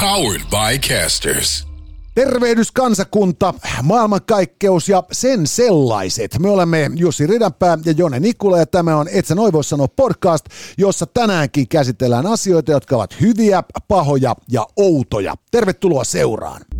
Powered by Casters. Tervehdys kansakunta, maailmankaikkeus ja sen sellaiset. Me olemme Jussi Ridanpää ja Jone Nikula ja tämä on Et sä noin voi sanoa podcast, jossa tänäänkin käsitellään asioita, jotka ovat hyviä, pahoja ja outoja. Tervetuloa seuraan.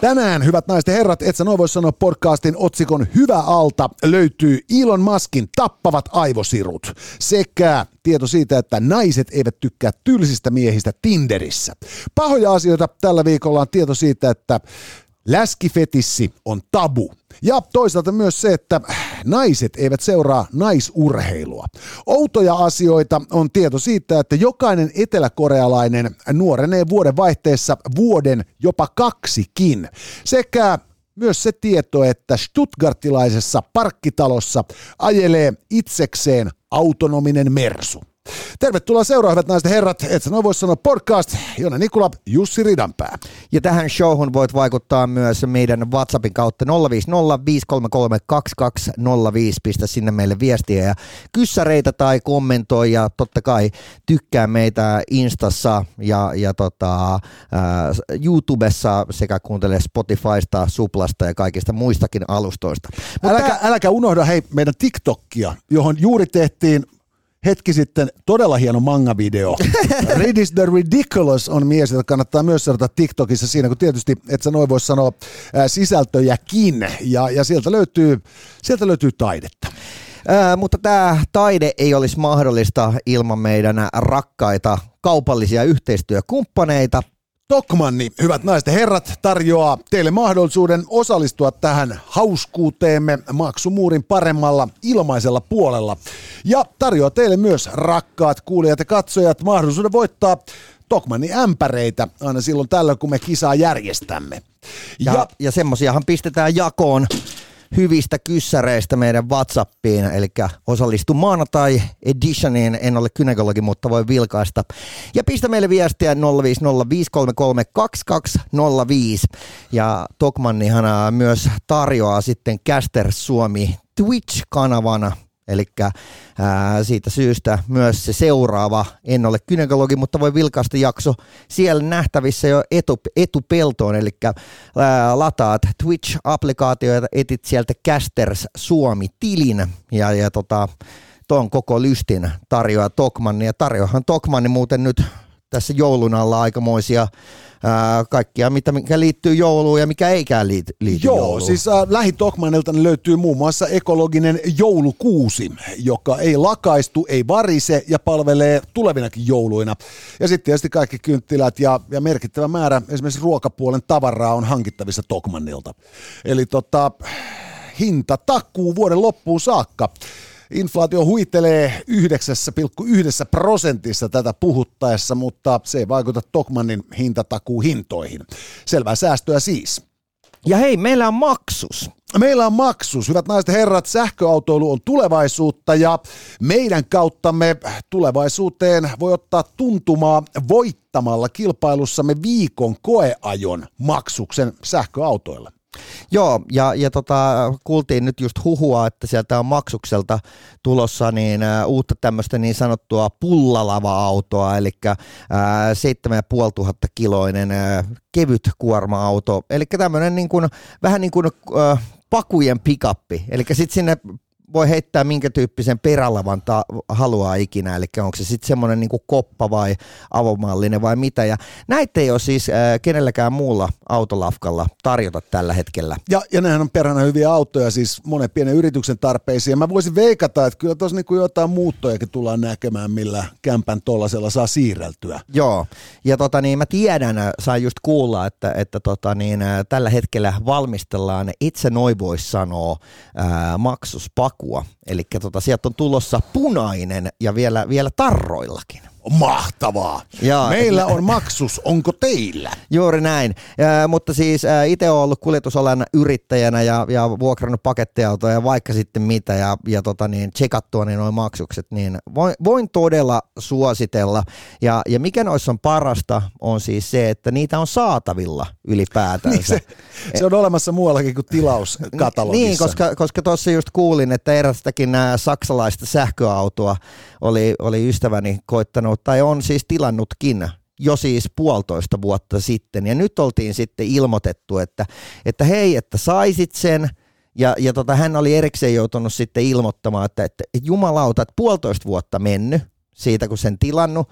Tänään, hyvät naiset ja herrat, et sä noin sanoa podcastin otsikon Hyvä alta löytyy Elon Muskin tappavat aivosirut sekä tieto siitä, että naiset eivät tykkää tylsistä miehistä Tinderissä. Pahoja asioita tällä viikolla on tieto siitä, että Läskifetissi on tabu. Ja toisaalta myös se, että naiset eivät seuraa naisurheilua. Outoja asioita on tieto siitä, että jokainen eteläkorealainen nuorenee vuoden vaihteessa vuoden jopa kaksikin. Sekä myös se tieto, että Stuttgartilaisessa parkkitalossa ajelee itsekseen autonominen mersu. Tervetuloa seuraavat hyvät naiset herrat. Et sä noin voi sanoa podcast. Jona Nikula, Jussi Ridanpää. Ja tähän showhun voit vaikuttaa myös meidän WhatsAppin kautta 050 533 2205. Pistä sinne meille viestiä ja kyssäreitä tai kommentoi ja totta kai tykkää meitä Instassa ja, ja tota, äh, YouTubessa sekä kuuntele Spotifysta, Suplasta ja kaikista muistakin alustoista. Äläkä, äläkä unohda hei meidän TikTokia, johon juuri tehtiin hetki sitten todella hieno manga-video. Read is the Ridiculous on mies, jota kannattaa myös seurata TikTokissa siinä, kun tietysti et sä noin voi sanoa ää, sisältöjäkin, ja, ja sieltä, löytyy, sieltä löytyy taidetta. Ää, mutta tämä taide ei olisi mahdollista ilman meidän rakkaita kaupallisia yhteistyökumppaneita. Tokmanni, hyvät naiset ja herrat, tarjoaa teille mahdollisuuden osallistua tähän hauskuuteemme maksumuurin paremmalla ilmaisella puolella. Ja tarjoaa teille myös rakkaat kuulijat ja katsojat mahdollisuuden voittaa Tokmanni ämpäreitä aina silloin tällöin, kun me kisaa järjestämme. Ja, ja, ja semmoisiahan pistetään jakoon hyvistä kyssäreistä meidän Whatsappiin, eli osallistu maanantai editioniin, en ole kynekologi, mutta voi vilkaista. Ja pistä meille viestiä 050533205 ja Tokmannihan myös tarjoaa sitten Caster Suomi Twitch-kanavana Eli siitä syystä myös se seuraava, en ole kynekologi, mutta voi vilkaista jakso siellä nähtävissä jo etu, etupeltoon, eli lataat Twitch-applikaatio ja etit sieltä Casters Suomi-tilin ja, ja tota, tuon koko lystin tarjoaa Tokmanni ja tarjoahan Tokmanni muuten nyt tässä joulun alla aikamoisia ää, kaikkia, mitä, mikä liittyy jouluun ja mikä eikään liity, liity Joo, jouluun. siis äh, lähitokmanilta löytyy muun muassa ekologinen joulukuusi, joka ei lakaistu, ei varise ja palvelee tulevinakin jouluina. Ja sitten tietysti kaikki kynttilät ja, ja merkittävä määrä esimerkiksi ruokapuolen tavaraa on hankittavissa Tokmannilta. Eli tota, hinta takkuu vuoden loppuun saakka. Inflaatio huitelee 9,1 prosentissa tätä puhuttaessa, mutta se ei vaikuta Tokmannin hintatakuu hintoihin. Selvää säästöä siis. Ja hei, meillä on maksus. Meillä on maksus. Hyvät naiset ja herrat, sähköautoilu on tulevaisuutta ja meidän kauttamme tulevaisuuteen voi ottaa tuntumaa voittamalla kilpailussamme viikon koeajon maksuksen sähköautoille. Joo, ja, ja tota, kuultiin nyt just huhua, että sieltä on maksukselta tulossa niin ä, uutta tämmöistä niin sanottua pullalava-autoa, eli ä, 7500 kiloinen ä, kevyt kuorma-auto, eli tämmöinen niin kuin, vähän niin kuin ä, pakujen pikappi, eli sitten sinne voi heittää minkä tyyppisen perälavan ta- haluaa ikinä, eli onko se sitten semmoinen niin koppa vai avomallinen vai mitä. Ja näitä ei ole siis äh, kenelläkään muulla autolafkalla tarjota tällä hetkellä. Ja, ja nehän on perhana hyviä autoja, siis monen pienen yrityksen tarpeisiin. Mä voisin veikata, että kyllä tuossa niin jotain muuttojakin tullaan näkemään, millä kämpän tollasella saa siirreltyä. Joo, ja tota niin, mä tiedän, sain just kuulla, että, että tota niin, tällä hetkellä valmistellaan, itse noin voisi sanoa, ää, maksuspakua. Eli tota, sieltä on tulossa punainen ja vielä, vielä tarroillakin. Mahtavaa. Jaa. Meillä on maksus, onko teillä? Juuri näin, ja, mutta siis itse olen ollut kuljetusalan yrittäjänä ja, ja vuokrannut pakettiautoja ja vaikka sitten mitä ja, ja tota niin, checkattua niin noin maksukset, niin voin, voin todella suositella. Ja, ja mikä noissa on parasta on siis se, että niitä on saatavilla ylipäätään. Niin se, se on olemassa muuallakin kuin tilauskatalogissa. Niin, koska, koska tuossa just kuulin, että erästäkin nämä saksalaista sähköautoa oli, oli ystäväni koittanut, tai on siis tilannutkin jo siis puolitoista vuotta sitten. Ja nyt oltiin sitten ilmoitettu, että, että hei, että saisit sen, ja, ja tota, hän oli erikseen joutunut sitten ilmoittamaan, että, että, että jumalauta, että puolitoista vuotta mennyt siitä, kun sen tilannut.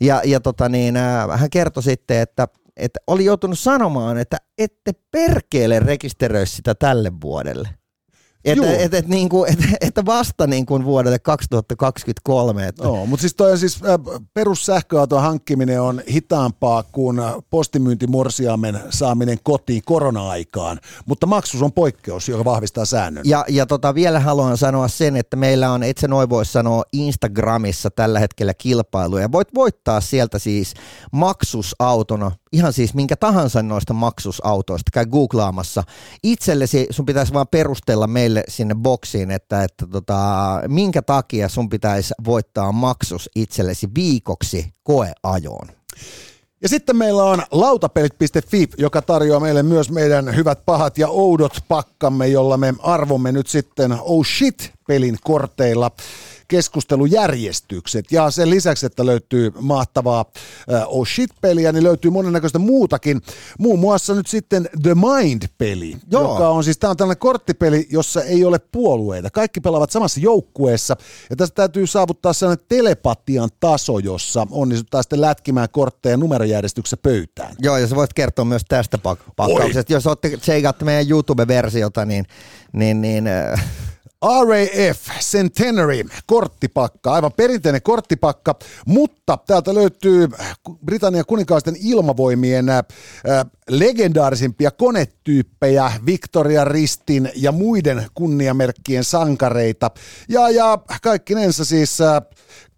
Ja, ja tota niin, äh, hän kertoi sitten, että, että oli joutunut sanomaan, että ette perkeelle rekisteröi sitä tälle vuodelle. Että et, et, niin kuin, et, et vasta niin kuin vuodelle 2023. Että. Joo, mutta siis toi siis äh, perussähköauton hankkiminen on hitaampaa kuin postimyyntimorsiamen saaminen kotiin korona-aikaan, mutta maksus on poikkeus, joka vahvistaa säännön. Ja, ja tota, vielä haluan sanoa sen, että meillä on, et se noin voi sanoa, Instagramissa tällä hetkellä kilpailuja. Voit voittaa sieltä siis maksusautona ihan siis minkä tahansa noista maksusautoista, käy googlaamassa. Itsellesi sun pitäisi vaan perustella meille sinne boksiin, että, että tota, minkä takia sun pitäisi voittaa maksus itsellesi viikoksi koeajoon. Ja sitten meillä on lautapelit.fi, joka tarjoaa meille myös meidän hyvät, pahat ja oudot pakkamme, jolla me arvomme nyt sitten Oh Shit-pelin korteilla keskustelujärjestykset. Ja sen lisäksi, että löytyy mahtavaa Oh Shit-peliä, niin löytyy monennäköistä muutakin. Muun muassa nyt sitten The Mind-peli, Joo. joka on siis, tämä on tällainen korttipeli, jossa ei ole puolueita. Kaikki pelaavat samassa joukkueessa. Ja tästä täytyy saavuttaa sellainen telepatian taso, jossa onnistutaan sitten lätkimään kortteja numerojärjestyksessä pöytään. Joo, ja sä voit kertoa myös tästä pak- pakkauksesta. Jos olette tseikaatte meidän YouTube-versiota, niin, niin, niin äh RAF Centenary korttipakka, aivan perinteinen korttipakka, mutta täältä löytyy Britannian kuninkaisten ilmavoimien äh, legendaarisimpia konetyyppejä, Victoria Ristin ja muiden kunniamerkkien sankareita. Ja, ja kaikkinensa siis äh,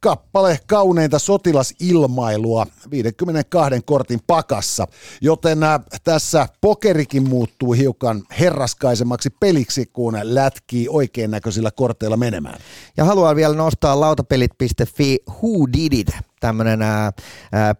kappale kauneinta sotilasilmailua 52 kortin pakassa, joten äh, tässä pokerikin muuttuu hiukan herraskaisemmaksi peliksi, kun lätkii oikein näköisillä korteilla menemään. Ja haluan vielä nostaa lautapelit.fi Who Did It tämmöinen ää,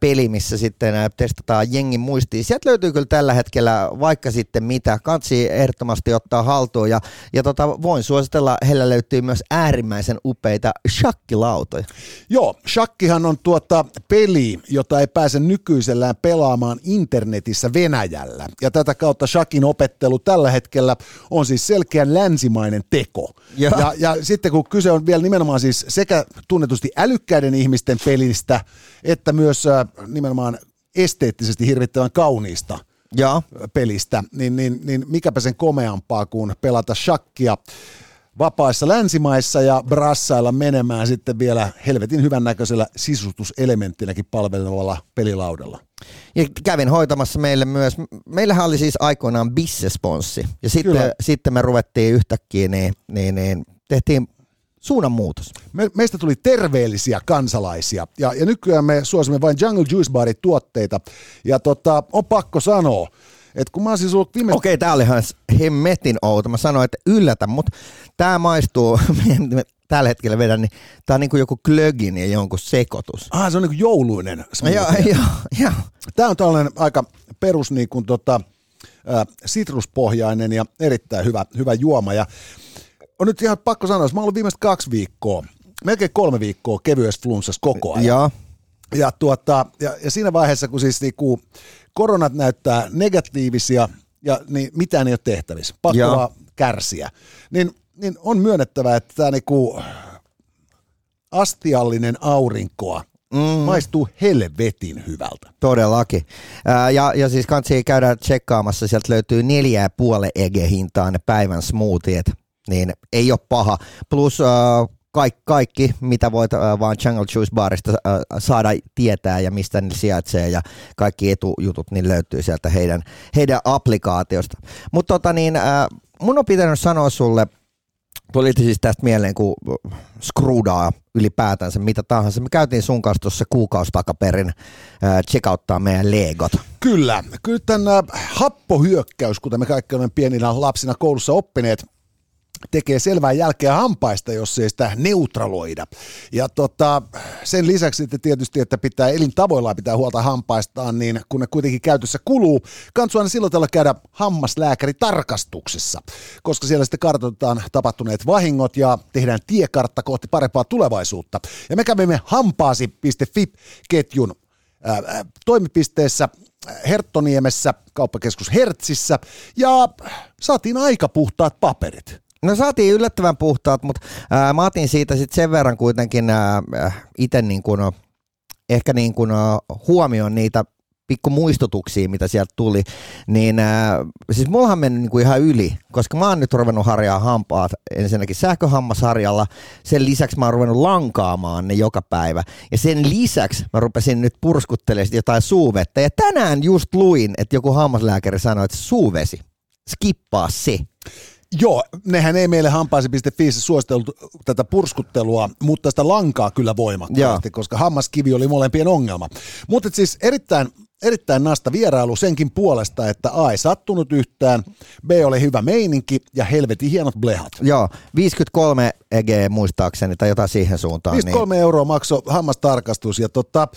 peli, missä sitten ää, testataan jengin muistiin. Sieltä löytyy kyllä tällä hetkellä vaikka sitten mitä. Kansi ehdottomasti ottaa haltuun ja, ja tota, voin suositella, heillä löytyy myös äärimmäisen upeita shakkilautoja. Joo, shakkihan on tuota peli, jota ei pääse nykyisellään pelaamaan internetissä Venäjällä. Ja tätä kautta shakin opettelu tällä hetkellä on siis selkeän länsimainen teko. Ja, ja, ja sitten kun kyse on vielä nimenomaan siis sekä tunnetusti älykkäiden ihmisten pelistä, pelistä, että myös äh, nimenomaan esteettisesti hirvittävän kauniista ja. pelistä, niin, niin, niin mikäpä sen komeampaa kuin pelata shakkia vapaissa länsimaissa ja brassailla menemään sitten vielä helvetin hyvännäköisellä sisustuselementtinäkin palvelevalla pelilaudalla. Ja kävin hoitamassa meille myös, meillähän oli siis aikoinaan bissesponssi ja sitten, sitten me ruvettiin yhtäkkiä, niin, niin, niin tehtiin suunnanmuutos. Me, meistä tuli terveellisiä kansalaisia ja, ja nykyään me suosimme vain Jungle Juice Barin tuotteita ja tota, on pakko sanoa, et kun mä oon siis ollut viime... Okei, tää oli ihan hemmetin outo. Mä sanoin, että yllätä, mutta tää maistuu, tällä hetkellä vedän, niin tää on niin kuin joku klögin ja jonkun sekoitus. Ah, se on niin kuin jouluinen Joo, joo, joo. Tää on tällainen aika perus niin kuin tota, äh, sitruspohjainen ja erittäin hyvä, hyvä juoma. Ja on nyt ihan pakko sanoa, että mä oon ollut viimeiset kaksi viikkoa, melkein kolme viikkoa kevyessä flunssassa koko ajan. Ja, ja, tuota, ja, ja siinä vaiheessa, kun siis niinku koronat näyttää negatiivisia ja niin mitään ei ole tehtävissä, pakko ja. vaan kärsiä, niin, niin on myönnettävä, että tämä niinku astiallinen aurinkoa Mm. Maistuu helvetin hyvältä. Todellakin. Ää, ja, ja siis kansi käydä tsekkaamassa, sieltä löytyy neljä ja puoli ege hintaan ne päivän smoothiet niin ei ole paha. Plus äh, kaikki, kaikki, mitä voit äh, vaan Jungle Juice Barista äh, saada tietää ja mistä ne sijaitsee ja kaikki etujutut, niin löytyy sieltä heidän, heidän applikaatiosta. Mutta tota niin, äh, mun on pitänyt sanoa sulle Tuli siis tästä mieleen, kun skrudaa ylipäätänsä mitä tahansa. Me käytiin sun kanssa tuossa kuukausi takaperin äh, meidän legot. Kyllä, kyllä tämän happohyökkäys, kuten me kaikki olemme pieninä lapsina koulussa oppineet, tekee selvää jälkeä hampaista, jos ei sitä neutraloida. Ja tota, sen lisäksi että tietysti, että pitää elintavoillaan pitää huolta hampaistaan, niin kun ne kuitenkin käytössä kuluu, kannattaa aina silloin tällä käydä hammaslääkäri tarkastuksessa, koska siellä sitten kartoitetaan tapahtuneet vahingot ja tehdään tiekartta kohti parempaa tulevaisuutta. Ja me kävimme hampaasi.fi-ketjun ää, toimipisteessä Herttoniemessä, kauppakeskus Hertsissä, ja saatiin aika puhtaat paperit. No saatiin yllättävän puhtaat, mutta ää, mä otin siitä sitten sen verran kuitenkin itse niin kuin, ehkä niin kuin, huomioon niitä pikku muistutuksia, mitä sieltä tuli, niin ää, siis mullahan meni niin kuin ihan yli, koska mä oon nyt ruvennut harjaa hampaat ensinnäkin sähköhammasharjalla, sen lisäksi mä oon ruvennut lankaamaan ne joka päivä, ja sen lisäksi mä rupesin nyt purskuttelemaan jotain suuvettä, ja tänään just luin, että joku hammaslääkäri sanoi, että suuvesi, skippaa se. Joo, nehän ei meille hampaasi.fi suositeltu tätä purskuttelua, mutta sitä lankaa kyllä voimakkaasti, Joo. koska hammaskivi oli molempien ongelma. Mutta siis erittäin, erittäin nasta vierailu senkin puolesta, että A ei sattunut yhtään, B oli hyvä meininki ja helvetin hienot blehat. Joo, 53 EG muistaakseni tai jotain siihen suuntaan. 53 niin. euroa maksoi hammastarkastus ja tota,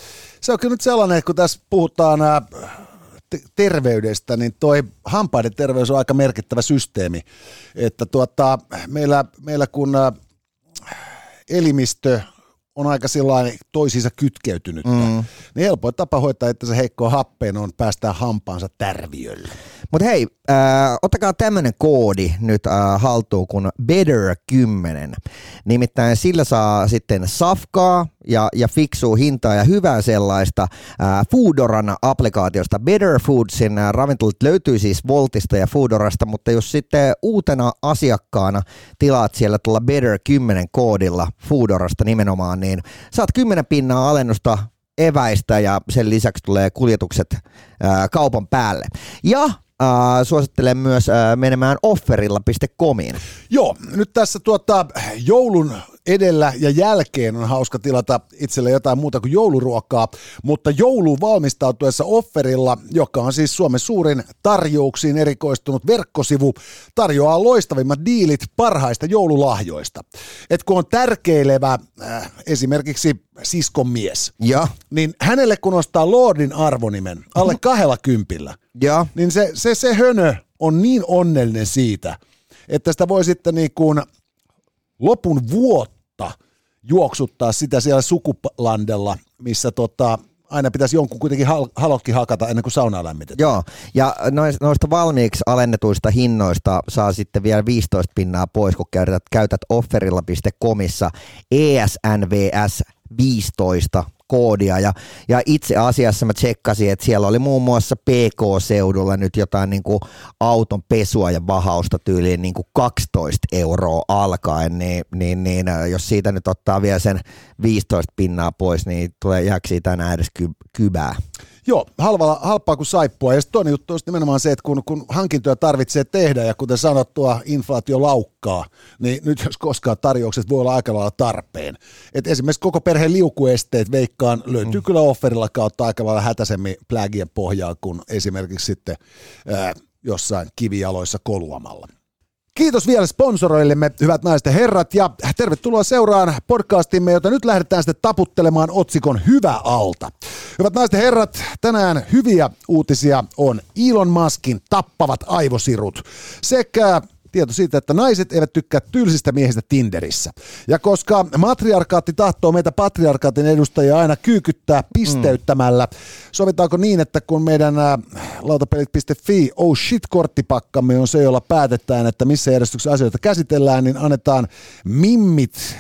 se on kyllä nyt sellainen, että kun tässä puhutaan... Äh, terveydestä, niin toi hampaiden terveys on aika merkittävä systeemi. Että tuota, meillä, meillä kun äh, elimistö on aika sellainen toisiinsa kytkeytynyt, mm. niin helpoin tapa hoitaa, että se heikko happeen on päästää hampaansa tärviölle. Mutta hei, äh, ottakaa tämmöinen koodi nyt äh, haltuun kuin Better10. Nimittäin sillä saa sitten safkaa ja, ja fiksua hintaa ja hyvää sellaista äh, Foodoran applikaatiosta. Better Foodsin äh, ravintolat löytyy siis Voltista ja Foodorasta, mutta jos sitten uutena asiakkaana tilaat siellä tuolla Better 10 koodilla Foodorasta nimenomaan, niin saat 10 pinnaa alennusta eväistä ja sen lisäksi tulee kuljetukset ää, kaupan päälle. Ja Uh, suosittelen myös uh, menemään offerilla.comiin. Joo, nyt tässä tuota, joulun edellä ja jälkeen on hauska tilata itselle jotain muuta kuin jouluruokaa, mutta jouluun valmistautuessa offerilla, joka on siis Suomen suurin tarjouksiin erikoistunut verkkosivu, tarjoaa loistavimmat diilit parhaista joululahjoista. Et kun on tärkeilevä äh, esimerkiksi siskon mies, ja. niin hänelle kun ostaa Lordin arvonimen alle kahdella kympillä, ja. niin se, se, se hönö on niin onnellinen siitä, että sitä voi sitten niin kuin lopun vuotta juoksuttaa sitä siellä sukulandella, missä tota, aina pitäisi jonkun kuitenkin hal- halokki hakata ennen kuin saunaa lämmitetään. Joo, ja noista valmiiksi alennetuista hinnoista saa sitten vielä 15 pinnaa pois, kun käytät, käytät offerilla.comissa ESNVS 15 koodia ja, ja itse asiassa mä tsekkasin, että siellä oli muun muassa PK-seudulla nyt jotain niin kuin auton pesua ja vahausta tyyliin niin kuin 12 euroa alkaen, niin, niin, niin, jos siitä nyt ottaa vielä sen 15 pinnaa pois, niin tulee jääkö enää edes ky- kybää. Joo, halvalla, halpaa kuin saippua. Ja toinen juttu on nimenomaan se, että kun, kun hankintoja tarvitsee tehdä ja kuten sanottua, inflaatio laukkaa, niin nyt jos koskaan tarjoukset voi olla aika lailla tarpeen. Et esimerkiksi koko perheen liukuesteet veikkaan löytyy mm. kyllä offerilla kautta aika lailla hätäisemmin plägien pohjaa kuin esimerkiksi sitten ää, jossain kivijaloissa koluamalla. Kiitos vielä sponsoroillemme, hyvät naiset ja herrat, ja tervetuloa seuraan podcastimme, jota nyt lähdetään sitten taputtelemaan otsikon Hyvä alta. Hyvät naiset ja herrat, tänään hyviä uutisia on Elon Muskin tappavat aivosirut sekä tieto siitä, että naiset eivät tykkää tylsistä miehistä Tinderissä. Ja koska matriarkaatti tahtoo meitä patriarkaatin edustajia aina kyykyttää pisteyttämällä, sovitaanko niin, että kun meidän ä, lautapelit.fi oh shit-korttipakkamme on se, jolla päätetään, että missä järjestyksessä asioita käsitellään, niin annetaan mimmit,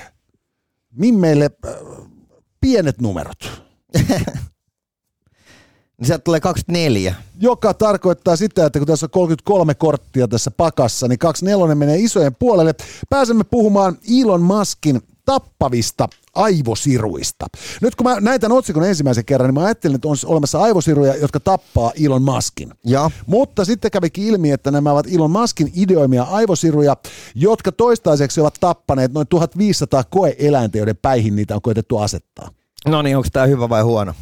mimmeille äh, pienet numerot. Niin sieltä tulee 24. Joka tarkoittaa sitä, että kun tässä on 33 korttia tässä pakassa, niin 24 menee isojen puolelle. Pääsemme puhumaan Elon Muskin tappavista aivosiruista. Nyt kun mä näin tämän otsikon ensimmäisen kerran, niin mä ajattelin, että on olemassa aivosiruja, jotka tappaa Elon Muskin. Ja. Mutta sitten kävikin ilmi, että nämä ovat Elon Muskin ideoimia aivosiruja, jotka toistaiseksi ovat tappaneet noin 1500 koeeläintä, joiden päihin niitä on koetettu asettaa. No niin, onko tämä hyvä vai huono?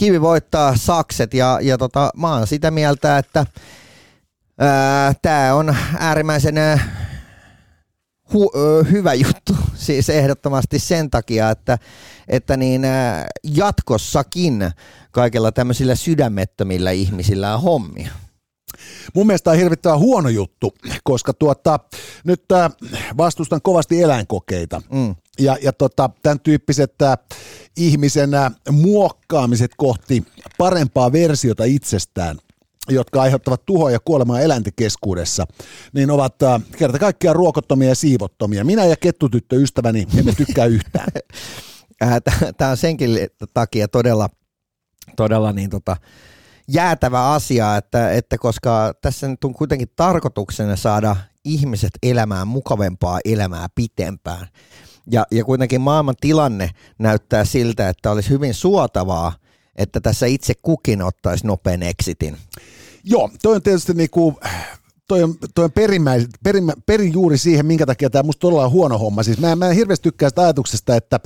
Kivi voittaa sakset ja, ja tota, mä oon sitä mieltä, että tämä on äärimmäisen ää, hu, ö, hyvä juttu. Siis ehdottomasti sen takia, että, että niin, ää, jatkossakin kaikilla tämmöisillä sydämettömillä ihmisillä on hommia. Mun mielestä on hirvittävän huono juttu, koska tuota, nyt äh, vastustan kovasti eläinkokeita. Mm. Ja, ja tota, tämän tyyppiset äh, ihmisen äh, muokkaamiset kohti parempaa versiota itsestään jotka aiheuttavat tuhoa ja kuolemaa eläinten keskuudessa, niin ovat äh, kerta kaikkiaan ruokottomia ja siivottomia. Minä ja kettutyttö ystäväni emme tykkää yhtään. Tämä on senkin takia todella, todella niin tota, jäätävä asia, että, että koska tässä nyt on kuitenkin tarkoituksena saada ihmiset elämään mukavempaa elämää pitempään. Ja, ja kuitenkin maailman tilanne näyttää siltä, että olisi hyvin suotavaa, että tässä itse kukin ottaisi nopean exitin. Joo, toi on tietysti niinku, toi on, toi on perimmäis, perimä, perin juuri siihen, minkä takia tämä musta todella on huono homma. Siis mä, mä en hirveästi tykkää sitä ajatuksesta, että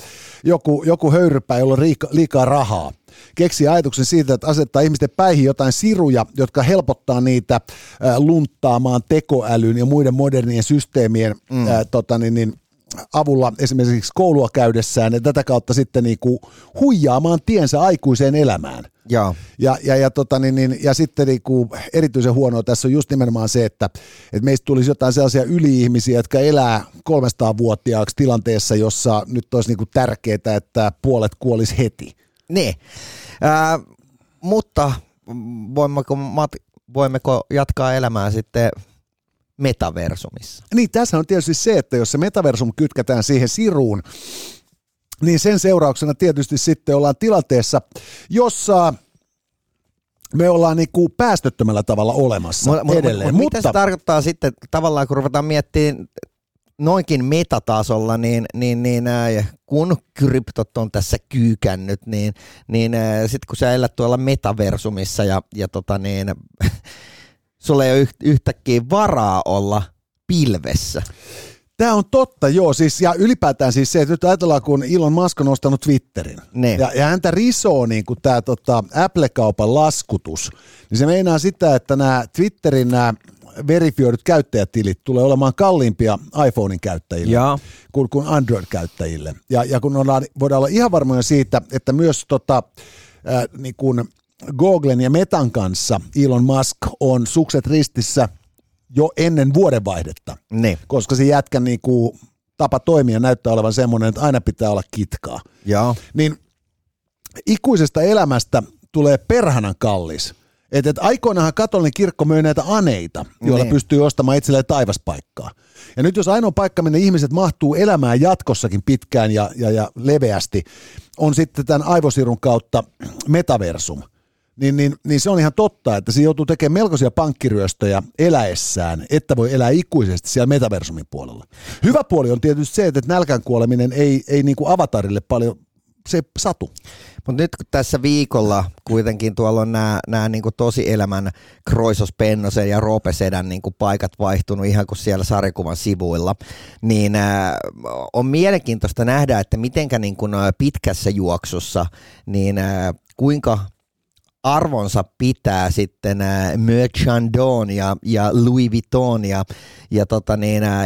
joku, joku höyrypää, jolla on liika, liikaa rahaa, keksi ajatuksen siitä, että asettaa ihmisten päihin jotain siruja, jotka helpottaa niitä äh, lunttaamaan tekoälyn ja muiden modernien systeemien mm. äh, tota, niin, niin, avulla esimerkiksi koulua käydessään ja tätä kautta sitten niinku huijaamaan tiensä aikuiseen elämään. Ja, ja, ja, ja, tota, niin, niin, ja sitten niinku erityisen huonoa tässä on just nimenomaan se, että, että meistä tulisi jotain sellaisia yli-ihmisiä, jotka elää 300-vuotiaaksi tilanteessa, jossa nyt olisi niinku tärkeää, että puolet kuolisi heti. Niin, äh, mutta voimmeko, voimmeko jatkaa elämää sitten metaversumissa. Niin, tässä on tietysti se, että jos se metaversum kytkätään siihen siruun, niin sen seurauksena tietysti sitten ollaan tilanteessa, jossa me ollaan niin kuin päästöttömällä tavalla olemassa M- edelleen. M- mutta mitä se tarkoittaa sitten tavallaan, kun ruvetaan miettimään noinkin metatasolla, niin, niin, niin äh, kun kryptot on tässä kyykännyt, niin, niin äh, sitten kun sä elät tuolla metaversumissa ja, ja tota niin, sulla ei ole yhtäkkiä varaa olla pilvessä. Tämä on totta, joo. Siis, ja ylipäätään siis se, että nyt ajatellaan, kun Elon Musk on ostanut Twitterin. Ne. Ja, ja häntä risoo niin kuin tämä tota, Apple-kaupan laskutus. Niin se meinaa sitä, että nämä Twitterin nämä verifioidut käyttäjätilit tulee olemaan kalliimpia iPhonein käyttäjille ja. kuin, kuin Android-käyttäjille. Ja, ja kun ollaan, voidaan olla ihan varmoja siitä, että myös tota, äh, niin kuin Googlen ja Metan kanssa Elon Musk on sukset ristissä jo ennen vuodenvaihdetta, ne. koska se jätkän niin kuin, tapa toimia näyttää olevan semmoinen, että aina pitää olla kitkaa. Ja. Niin ikuisesta elämästä tulee perhanan kallis. Että et aikoinaanhan katolinen kirkko möi näitä aneita, joilla niin. pystyy ostamaan itselleen taivaspaikkaa. Ja nyt jos ainoa paikka, minne ihmiset mahtuu elämään jatkossakin pitkään ja, ja, ja leveästi, on sitten tämän aivosirun kautta metaversum – niin, niin, niin se on ihan totta, että se joutuu tekemään melkoisia pankkiryöstöjä eläessään, että voi elää ikuisesti siellä metaversumin puolella. Hyvä puoli on tietysti se, että nälkän kuoleminen ei, ei niin kuin avatarille paljon se satu. Mutta nyt kun tässä viikolla kuitenkin tuolla on nämä, nämä niin tosi elämän Kroisos Pennosen ja Roope Sedän niin paikat vaihtunut ihan kuin siellä sarjakuvan sivuilla, niin äh, on mielenkiintoista nähdä, että mitenkä niin kuin pitkässä juoksussa, niin äh, kuinka arvonsa pitää sitten äh, Merchandon ja, ja Louis Vuitton ja, ja tota niin, äh,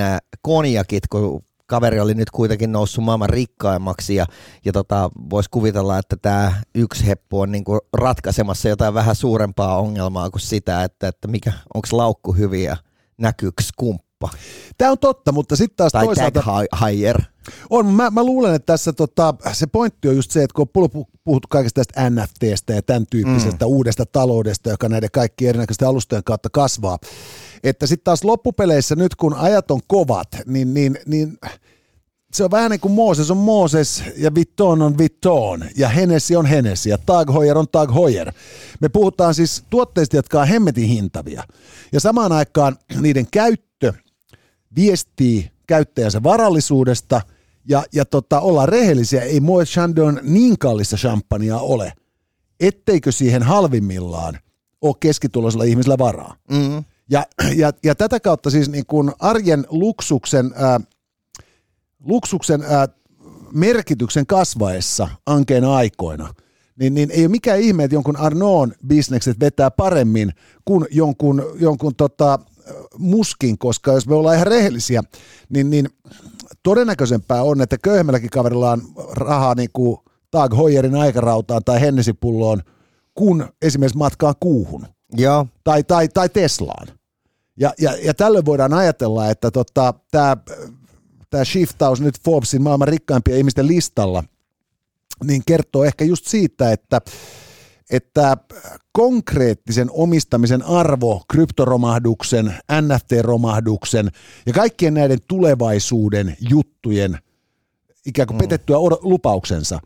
äh, konjakit, kun kaveri oli nyt kuitenkin noussut maailman rikkaimmaksi ja, ja tota, voisi kuvitella, että tämä yksi heppu on niinku ratkaisemassa jotain vähän suurempaa ongelmaa kuin sitä, että, että mikä, onko laukku hyviä, näkyykö skumppa. Tämä on totta, mutta sitten taas tai toisaalta... tag. On, mä, mä luulen, että tässä tota, se pointti on just se, että kun on puhuttu kaikesta tästä NFTstä ja tämän tyyppisestä mm. uudesta taloudesta, joka näiden kaikkien erinäköisten alustojen kautta kasvaa, että sitten taas loppupeleissä nyt kun ajat on kovat, niin, niin, niin se on vähän niin kuin Mooses on Mooses ja Vitton on Vitton ja Hennessy on Hennessy ja Tag Heuer on Tag Heuer. Me puhutaan siis tuotteista, jotka on hemmetin hintavia. Ja samaan aikaan niiden käyttö viestii käyttäjänsä varallisuudesta ja, ja tota, ollaan rehellisiä, ei Moet Chandon niin kallista champagnea ole, etteikö siihen halvimmillaan ole keskituloisella ihmisellä varaa. Mm. Ja, ja, ja tätä kautta siis niin kuin arjen luksuksen, ää, luksuksen ää, merkityksen kasvaessa ankeina aikoina, niin, niin ei ole mikään ihme, että jonkun Arnoon bisnekset vetää paremmin kuin jonkun, jonkun tota, muskin, koska jos me ollaan ihan rehellisiä, niin, niin todennäköisempää on, että köyhemmälläkin kaverilla on rahaa niin kuin Tag Hoyerin aikarautaan tai Hennesipulloon, kun esimerkiksi matkaa kuuhun Joo. tai, tai, tai Teslaan. Ja, ja, ja tällöin voidaan ajatella, että tota, tämä tää shiftaus nyt Forbesin maailman rikkaimpien ihmisten listalla, niin kertoo ehkä just siitä, että, että konkreettisen omistamisen arvo, kryptoromahduksen, NFT-romahduksen ja kaikkien näiden tulevaisuuden juttujen ikään kuin petettyä od- lupauksensa,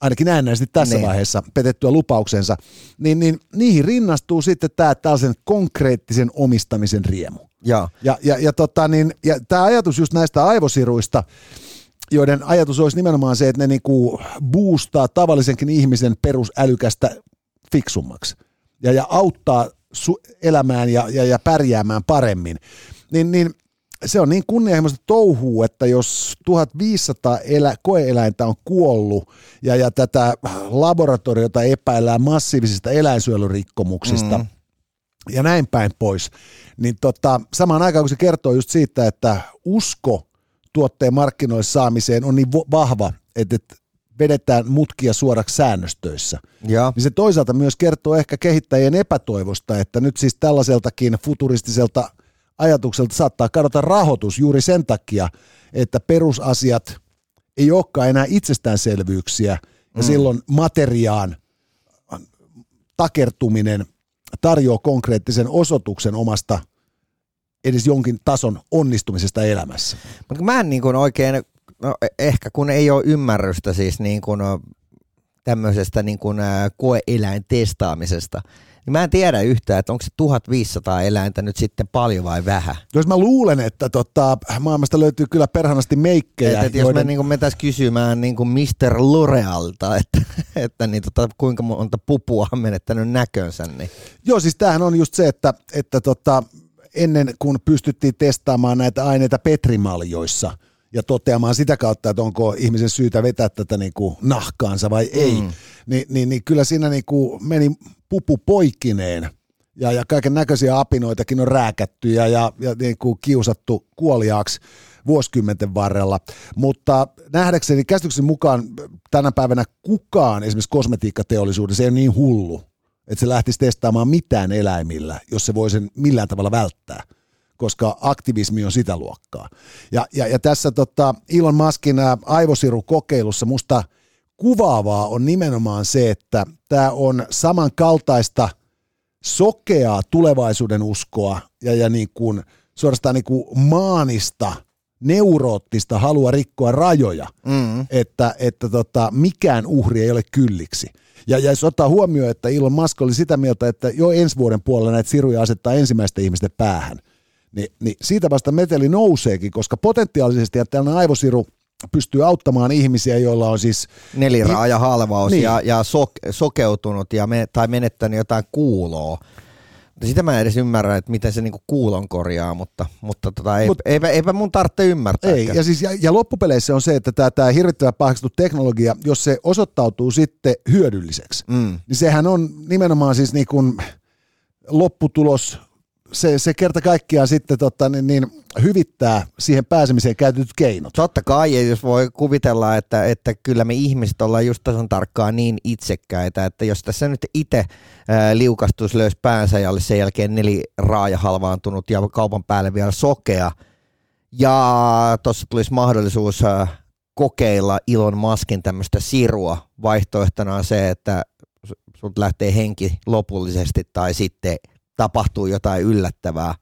ainakin näennäisesti tässä Niin. vaiheessa petettyä lupauksensa, niin, niin niihin rinnastuu sitten tämä tällaisen konkreettisen omistamisen riemu. Joo. Ja, ja, ja, tota, niin, ja tämä ajatus just näistä aivosiruista, joiden ajatus olisi nimenomaan se, että ne niinku boostaa tavallisenkin ihmisen perusälykästä fiksummaksi ja, ja auttaa su- elämään ja, ja, ja pärjäämään paremmin, niin, niin se on niin kunnianhimoista touhua, että jos 1500 elä, koeeläintä on kuollut ja, ja tätä laboratoriota epäillään massiivisista eläinsuojelurikkomuksista, mm. ja näin päin pois, niin tota, samaan aikaan kun se kertoo just siitä, että usko tuotteen markkinoille saamiseen on niin vahva, että, että vedetään mutkia suoraksi säännöstöissä, Joo. niin se toisaalta myös kertoo ehkä kehittäjien epätoivosta, että nyt siis tällaiseltakin futuristiselta ajatukselta saattaa kadota rahoitus juuri sen takia, että perusasiat ei olekaan enää itsestäänselvyyksiä, ja mm. silloin materiaan takertuminen tarjoaa konkreettisen osoituksen omasta edes jonkin tason onnistumisesta elämässä. Mutta mä en niin kuin oikein, no ehkä kun ei ole ymmärrystä siis niin kuin tämmöisestä niin kuin koeeläin testaamisesta, niin mä en tiedä yhtään, että onko se 1500 eläintä nyt sitten paljon vai vähän. Jos mä luulen, että tota, maailmasta löytyy kyllä perhanasti meikkejä, Et, et jos me niin kuin mentäisiin kysymään niin kuin Mr. Lorealta, että, että niin tota, kuinka monta pupua on menettänyt näkönsä, niin Joo, siis tämähän on just se, että, että tota, ennen kuin pystyttiin testaamaan näitä aineita petrimaljoissa ja toteamaan sitä kautta, että onko ihmisen syytä vetää tätä niin kuin nahkaansa vai ei, mm. niin, niin, niin kyllä siinä niin kuin meni pupu poikkineen ja, ja kaiken näköisiä apinoitakin on rääkätty ja, ja, ja niin kuin kiusattu kuoliaaksi vuosikymmenten varrella, mutta nähdäkseni käsitykseni mukaan tänä päivänä kukaan esimerkiksi kosmetiikkateollisuudessa ei ole niin hullu, että se lähtisi testaamaan mitään eläimillä, jos se voi sen millään tavalla välttää, koska aktivismi on sitä luokkaa. Ja, ja, ja tässä tota Elon Muskin aivosirukokeilussa musta kuvaavaa on nimenomaan se, että tämä on samankaltaista sokeaa tulevaisuuden uskoa ja, ja niin kuin, suorastaan niin kuin maanista, neuroottista halua rikkoa rajoja, mm. että, että tota, mikään uhri ei ole kylliksi. Ja, ja jos ottaa huomioon, että Elon Musk oli sitä mieltä, että jo ensi vuoden puolella näitä siruja asettaa ensimmäisten ihmisten päähän, niin, niin siitä vasta meteli nouseekin, koska potentiaalisesti tällainen aivosiru pystyy auttamaan ihmisiä, joilla on siis... neliraaja halvaus Niin. ja, ja sok, sokeutunut ja me, tai menettänyt jotain kuuloa. Sitä mä en edes ymmärrä, että miten se niinku kuulon korjaa, mutta, mutta tota, ei, Mut- eipä, eipä mun tarvitse ymmärtää. Ei, ja, siis, ja, ja loppupeleissä on se, että tämä, tämä hirvittävä pahaksuttu teknologia, jos se osoittautuu sitten hyödylliseksi, Mm. niin sehän on nimenomaan siis niin kuin lopputulos, se, se kerta kaikkiaan sitten tota, niin, niin, hyvittää siihen pääsemiseen käytetyt keinot. Totta kai, ja jos voi kuvitella, että, että kyllä me ihmiset ollaan just tasan tarkkaan niin itsekkäitä, että jos tässä nyt itse liukastuisi löys päänsä ja olisi sen jälkeen neliraaja halvaantunut ja kaupan päälle vielä sokea, ja tuossa tulisi mahdollisuus kokeilla Elon Muskin tämmöistä sirua. Vaihtoehtona on se, että su- sut lähtee henki lopullisesti tai sitten tapahtuu jotain yllättävää.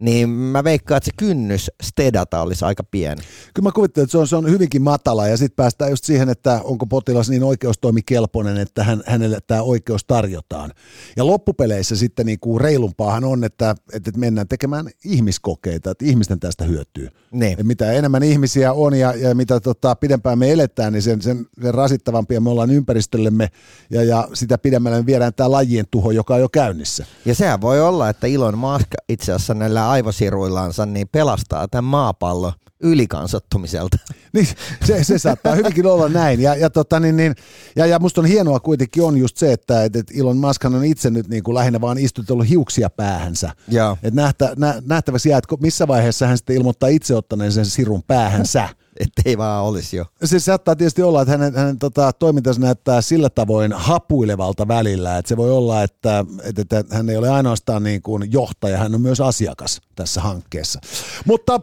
Niin mä veikkaan, että se kynnys stedata olisi aika pieni. Kyllä mä kuvittelen, että se on, se on hyvinkin matala ja sitten päästään just siihen, että onko potilas niin oikeustoimikelpoinen, että hän, hänelle tämä oikeus tarjotaan. Ja loppupeleissä sitten niin kuin reilumpaahan on, että, että mennään tekemään ihmiskokeita, että ihmisten tästä hyötyy. Niin. Et mitä enemmän ihmisiä on ja, ja mitä tota, pidempään me eletään, niin sen, sen, sen rasittavampia me ollaan ympäristöllemme ja, ja sitä pidemmälle me viedään tämä lajien tuho, joka on jo käynnissä. Ja sehän voi olla, että Elon Musk itse asiassa näillä aivosiruillansa niin pelastaa tämän maapallon ylikansattumiselta. Niin, se, se saattaa hyvinkin olla näin. Ja, ja, tota, niin, niin, ja, ja musta on hienoa kuitenkin on just se, että et, et Elon Musk on itse nyt niin kuin lähinnä vaan istutellut hiuksia päähänsä. Joo. Et nähtä, nä, nähtäväksi jää, että missä vaiheessa hän sitten ilmoittaa itse ottaneen sen sirun päähänsä. Että ei vaan olisi jo. Se saattaa tietysti olla, että hänen, hänen tota, toimintansa näyttää sillä tavoin hapuilevalta välillä, että se voi olla, että, että, että hän ei ole ainoastaan niin kuin johtaja, hän on myös asiakas tässä hankkeessa. Mutta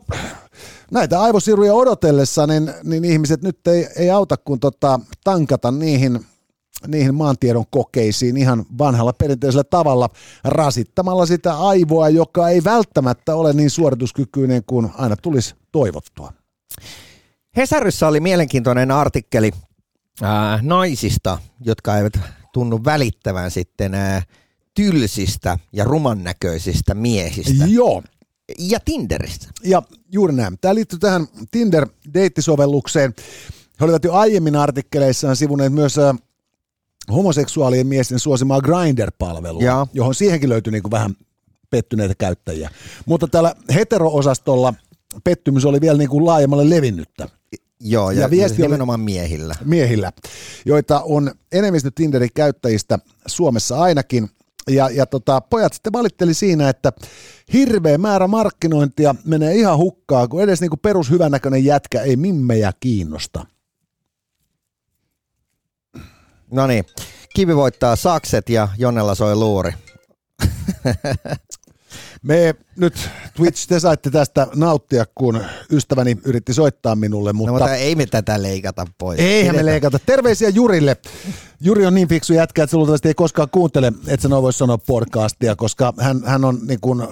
näitä aivosiruja odotellessa, niin, niin ihmiset nyt ei, ei auta kuin tota, tankata niihin niihin maantiedon kokeisiin ihan vanhalla perinteisellä tavalla rasittamalla sitä aivoa, joka ei välttämättä ole niin suorituskykyinen kuin aina tulisi toivottua. Hesaryssä oli mielenkiintoinen artikkeli ää, naisista, jotka eivät tunnu välittävän sitten ää, tylsistä ja rumannäköisistä miehistä. Joo, Ja Tinderistä. Ja juuri näin. Tämä liittyy tähän Tinder-deittisovellukseen. He olivat jo aiemmin artikkeleissaan sivuneet myös äh, homoseksuaalien miesten suosimaa Grindr-palvelua, johon siihenkin löytyi niin kuin vähän pettyneitä käyttäjiä. Mutta tällä hetero-osastolla pettymys oli vielä niin kuin laajemmalle levinnyttä Joo, ja, Ja viesti oli- nimenomaan miehillä. miehillä, joita on enemmistö Tinderin käyttäjistä Suomessa ainakin. Ja, ja tota, pojat sitten valitteli siinä, että hirveä määrä markkinointia menee ihan hukkaan, kun edes niinku perushyvänäköinen jätkä ei mimmejä kiinnosta. No niin, Kivi voittaa sakset ja Jonnella soi luuri. Me nyt, Twitch, te saitte tästä nauttia, kun ystäväni yritti soittaa minulle, No, mutta, mutta ei me tätä leikata pois. eihän me leikata. Terveisiä Jurille. Juri on niin fiksu jätkä, että se luultavasti ei koskaan kuuntele, että sä noin voisi sanoa podcastia, koska hän, hän on niin kuin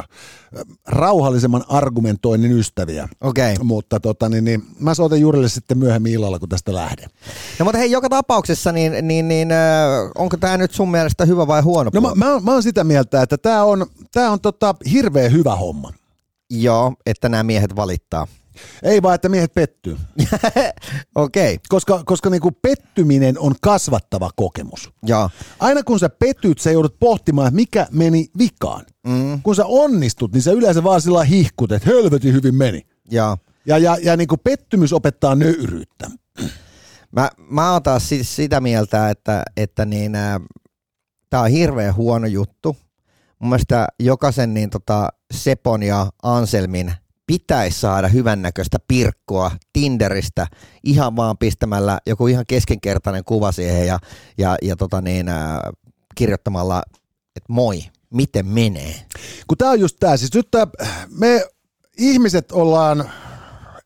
rauhallisemman argumentoinnin ystäviä. Okei. Okay. Mutta tota, niin, niin, mä soitan Jurille sitten myöhemmin illalla, kun tästä lähden. No mutta hei, joka tapauksessa, niin, niin, niin äh, onko tämä nyt sun mielestä hyvä vai huono No mä, mä, oon- mä oon sitä mieltä, että tämä on, tää on tota, hirveän hyvä homma. Joo, että nämä miehet valittaa. Ei vaan, että miehet pettyy. Okei, okay. Koska, koska niinku pettyminen on kasvattava kokemus. joo. Aina kun sä petyt, sä joudut pohtimaan, että mikä meni vikaan. Mm, Kun sä onnistut, niin sä yleensä vaan sillä hihkut, että helvetin hyvin meni. joo. Ja, ja, ja niinku pettymys opettaa nöyryyttä. Mä, mä oon taas siis sitä mieltä, että, että niin, äh, tämä on hirveän huono juttu. Mun mielestä jokaisen niin tota, Sepon ja Anselmin pitäisi saada hyvännäköistä pirkkoa Tinderistä ihan vaan pistämällä joku ihan keskinkertainen kuva siihen ja, ja, ja tota niin, äh, kirjoittamalla, että moi, miten menee? Kun tää on just tää, siis nyt tää, me ihmiset ollaan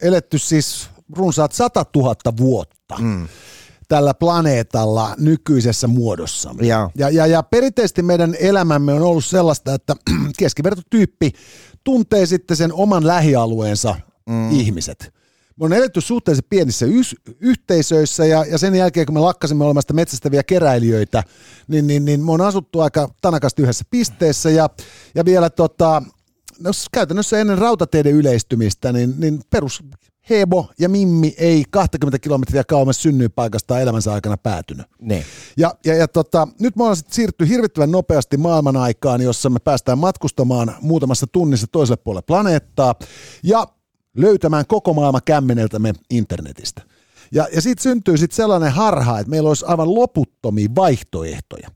eletty siis runsaat 100 000 vuotta mm. Tällä planeetalla nykyisessä muodossa. Joo. Ja, ja, ja perinteisesti meidän elämämme on ollut sellaista, että keskivertotyyppi tuntee sitten sen oman lähialueensa mm. ihmiset. Me on eletty suhteellisen pienissä ys- yhteisöissä ja, ja sen jälkeen, kun me lakkasimme olemasta metsästäviä keräilijöitä, niin, niin, niin me on asuttu aika tanakasti yhdessä pisteessä ja, ja vielä tota, no, käytännössä ennen rautateiden yleistymistä, niin, niin perus Hebo ja Mimmi ei 20 kilometriä kauemmas synnyinpaikasta elämänsä aikana päätynyt. Niin. Ja, ja, ja tota, nyt me ollaan sitten siirtynyt hirvittävän nopeasti maailman aikaan, jossa me päästään matkustamaan muutamassa tunnissa toiselle puolelle planeettaa ja löytämään koko maailma kämmeneltämme internetistä. Ja, ja siitä syntyy sitten sellainen harha, että meillä olisi aivan loputtomia vaihtoehtoja.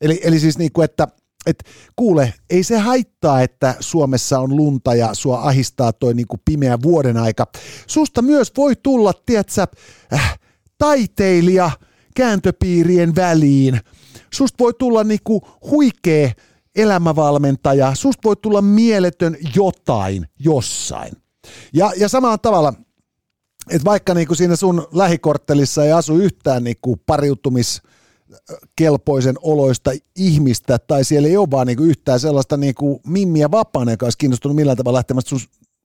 Eli, eli siis niin kuin, että et, kuule, ei se haittaa, että Suomessa on lunta ja sua ahistaa toi niin kuin pimeä vuoden aika. Susta myös voi tulla, tiedätkö, äh, taiteilija kääntöpiirien väliin. Susta voi tulla niin kuin huikea elämävalmentaja. Susta voi tulla mieletön jotain jossain. Ja, ja samalla tavalla, että vaikka niinku siinä sun lähikorttelissa ei asu yhtään niinku pariutumis kelpoisen oloista ihmistä, tai siellä ei ole vaan niinku yhtään sellaista niinku mimmiä vapaana, joka olisi kiinnostunut millään tavalla lähtemästä sun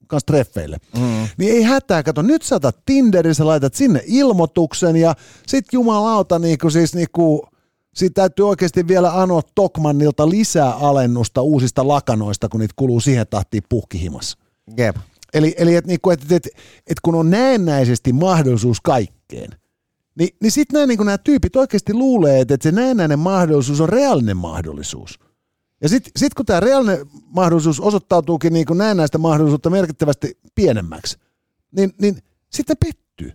kanssa treffeille. Mm. Niin ei hätää, kato, nyt sä otat Tinderin, sä laitat sinne ilmoituksen, ja sit jumalauta niinku siis niinku, siitä täytyy oikeasti vielä anoa Tokmannilta lisää alennusta uusista lakanoista, kun niitä kuluu siihen tahtiin puhkihimassa. Jep. Eli, eli et, niinku, et, et, et kun on näennäisesti mahdollisuus kaikkeen, niin, niin sitten nämä niinku, tyypit oikeasti luulee, että, et se näennäinen mahdollisuus on reaalinen mahdollisuus. Ja sitten sit kun tämä reaalinen mahdollisuus osoittautuukin niinku näennäistä mahdollisuutta merkittävästi pienemmäksi, niin, niin sitten pettyy.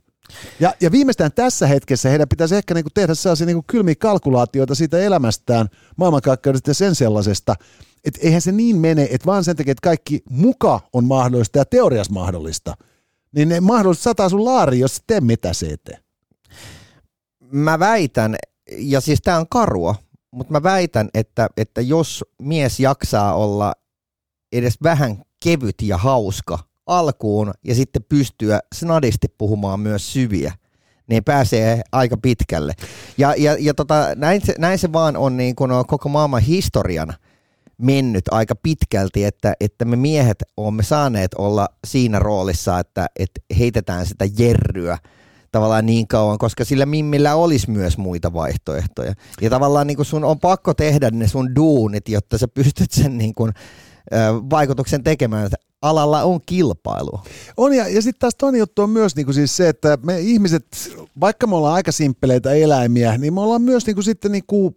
Ja, ja viimeistään tässä hetkessä heidän pitäisi ehkä niinku tehdä sellaisia niinku kylmiä kalkulaatioita siitä elämästään, maailmankaikkeudesta ja sen sellaisesta, että eihän se niin mene, että vaan sen takia, että kaikki muka on mahdollista ja teoriassa mahdollista, niin ne mahdollisesti sataa sun laari, jos tee mitä se tee. Mä väitän, ja siis tää on karua, mutta mä väitän, että, että jos mies jaksaa olla edes vähän kevyt ja hauska alkuun ja sitten pystyä snadisti puhumaan myös syviä, niin pääsee aika pitkälle. Ja, ja, ja tota, näin, se, näin se vaan on niin kuin koko maailman historian mennyt aika pitkälti, että, että me miehet olemme saaneet olla siinä roolissa, että, että heitetään sitä jerryä tavallaan niin kauan, koska sillä mimmillä olisi myös muita vaihtoehtoja. Ja tavallaan niin kuin sun on pakko tehdä ne sun duunit, jotta sä pystyt sen niin kuin, vaikutuksen tekemään, että alalla on kilpailu. On ja, ja sitten taas toinen juttu on myös niinku siis se, että me ihmiset, vaikka me ollaan aika simppeleitä eläimiä, niin me ollaan myös niinku sitten niinku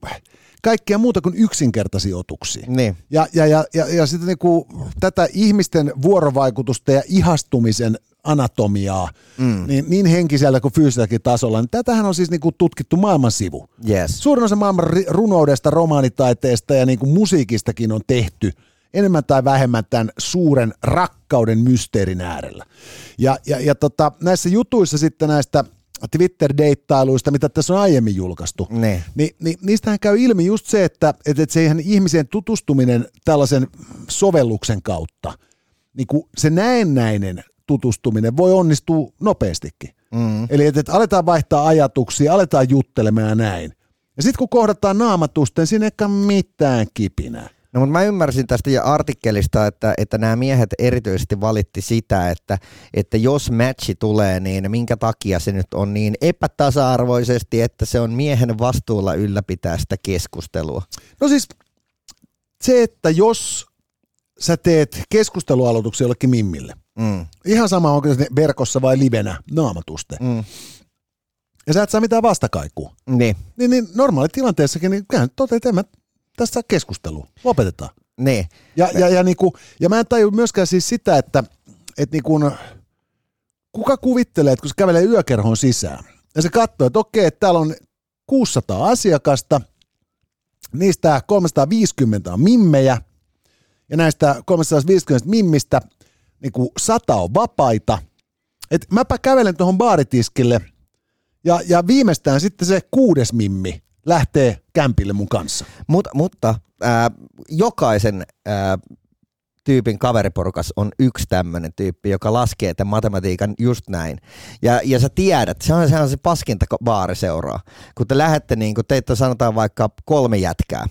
kaikkea muuta kuin yksinkertaisia otuksia. Niin. Ja, ja, ja, ja, ja sitten niinku tätä ihmisten vuorovaikutusta ja ihastumisen anatomiaa, mm. niin, niin henkisellä kuin fyysiselläkin tasolla. Niin tätähän on siis niinku tutkittu maailman sivu. Yes. Suurin osa maailman runoudesta, romaanitaiteesta ja niinku musiikistakin on tehty enemmän tai vähemmän tämän suuren rakkauden mysteerin äärellä. Ja, ja, ja tota, näissä jutuissa sitten näistä Twitter-deittailuista, mitä tässä on aiemmin julkaistu, ne. niin, niin niistähän käy ilmi just se, että, että, että se ihan ihmiseen tutustuminen tällaisen sovelluksen kautta, niin kuin se näennäinen tutustuminen voi onnistua nopeastikin. Mm. Eli että, että aletaan vaihtaa ajatuksia, aletaan juttelemaan ja näin. Ja sitten kun kohdataan naamatusten, siinä ei mitään kipinää. No mutta mä ymmärsin tästä artikkelista, että, että nämä miehet erityisesti valitti sitä, että, että jos matchi tulee, niin minkä takia se nyt on niin epätasa-arvoisesti, että se on miehen vastuulla ylläpitää sitä keskustelua. No siis se, että jos sä teet keskustelualoituksia jollekin mimmille, mm. ihan sama onko se verkossa vai livenä naamatuste, mm. ja sä et saa mitään vastakaikua, niin, niin, niin normaali tilanteessakin, niin kyllähän toteat, että tässä keskustelu. Lopetetaan. Niin. Ja, ja, ja, niinku, ja mä en tajua myöskään siis sitä, että et niinku, kuka kuvittelee, että kun se kävelee yökerhon sisään ja se katsoo, että okei, että täällä on 600 asiakasta, niistä 350 on mimmejä ja näistä 350 mimmistä niin kuin 100 on vapaita. Et mäpä kävelen tuohon baaritiskille ja, ja viimeistään sitten se kuudes mimmi lähtee kämpille mun kanssa. Mut, mutta ää, jokaisen ää, tyypin kaveriporukas on yksi tämmöinen tyyppi, joka laskee tämän matematiikan just näin. Ja, ja sä tiedät, se on, se on se paskinta seuraa. Kun te lähette, niin kun teitä sanotaan vaikka kolme jätkää,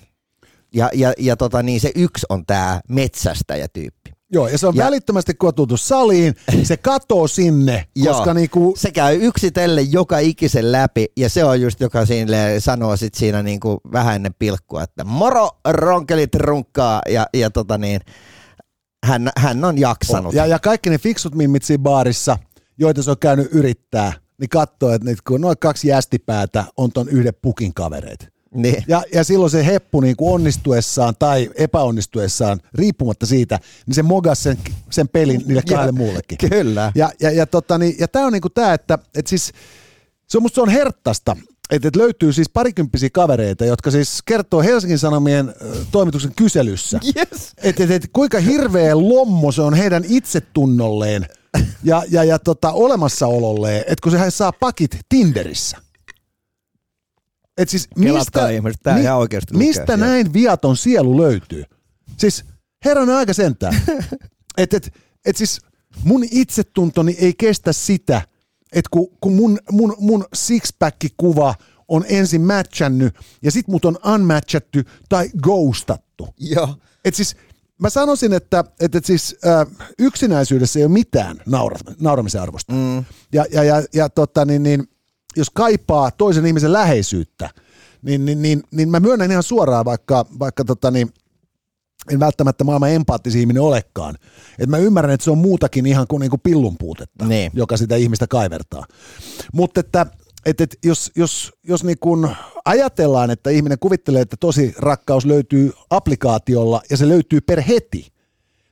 ja, ja, ja tota, niin se yksi on tämä metsästäjätyyppi. Joo, ja se on ja, välittömästi kotuutu saliin, se katoo sinne, koska joo, niinku... Se käy yksitellen joka ikisen läpi, ja se on just joka siinä sanoo sit siinä niinku vähän ennen pilkkua, että moro, ronkelit runkkaa, ja, ja tota niin, hän, hän on jaksanut. Ja, ja kaikki ne fiksut mimmit siinä baarissa, joita se on käynyt yrittää, niin katsoo, että nyt kun noin kaksi jästipäätä on ton yhden pukin kavereita. Niin. Ja, ja silloin se heppu niin kuin onnistuessaan tai epäonnistuessaan, riippumatta siitä, niin se mogas sen, sen pelin niille kahdelle muullekin. Kyllä. Ja, ja, ja, tota, niin, ja tämä on niin kuin tämä, että, että siis, se on musta se on herttasta, että, että löytyy siis parikymppisiä kavereita, jotka siis kertoo Helsingin Sanomien toimituksen kyselyssä, yes. että, että, että kuinka hirveä lommo se on heidän itsetunnolleen ja, ja, ja tota, olemassaololleen, että kun se saa pakit Tinderissä. Et siis mistä, ihmiset, tää mi, oikeasti mistä näin viaton sielu löytyy? Siis herran aika sentään. että et, et siis mun itsetuntoni ei kestä sitä, että kun, kun mun, mun, mun sixpack-kuva on ensin matchannut ja sit mut on unmatchattu tai ghostattu. Joo. Et siis mä sanoisin, että, että, että siis äh, yksinäisyydessä ei ole mitään naura, nauramisen arvosta. Mm. Ja, ja, ja, ja tota, niin, niin, jos kaipaa toisen ihmisen läheisyyttä, niin, niin, niin, niin mä myönnän ihan suoraan, vaikka, vaikka tota, niin, en välttämättä maailman empaattisin ihminen olekaan. Et mä ymmärrän, että se on muutakin ihan kuin, niin kuin pillun puutetta, Niin. joka sitä ihmistä kaivertaa. Mutta että et, et jos, jos, jos niin kun ajatellaan, että ihminen kuvittelee, että tosi rakkaus löytyy applikaatiolla ja se löytyy per heti,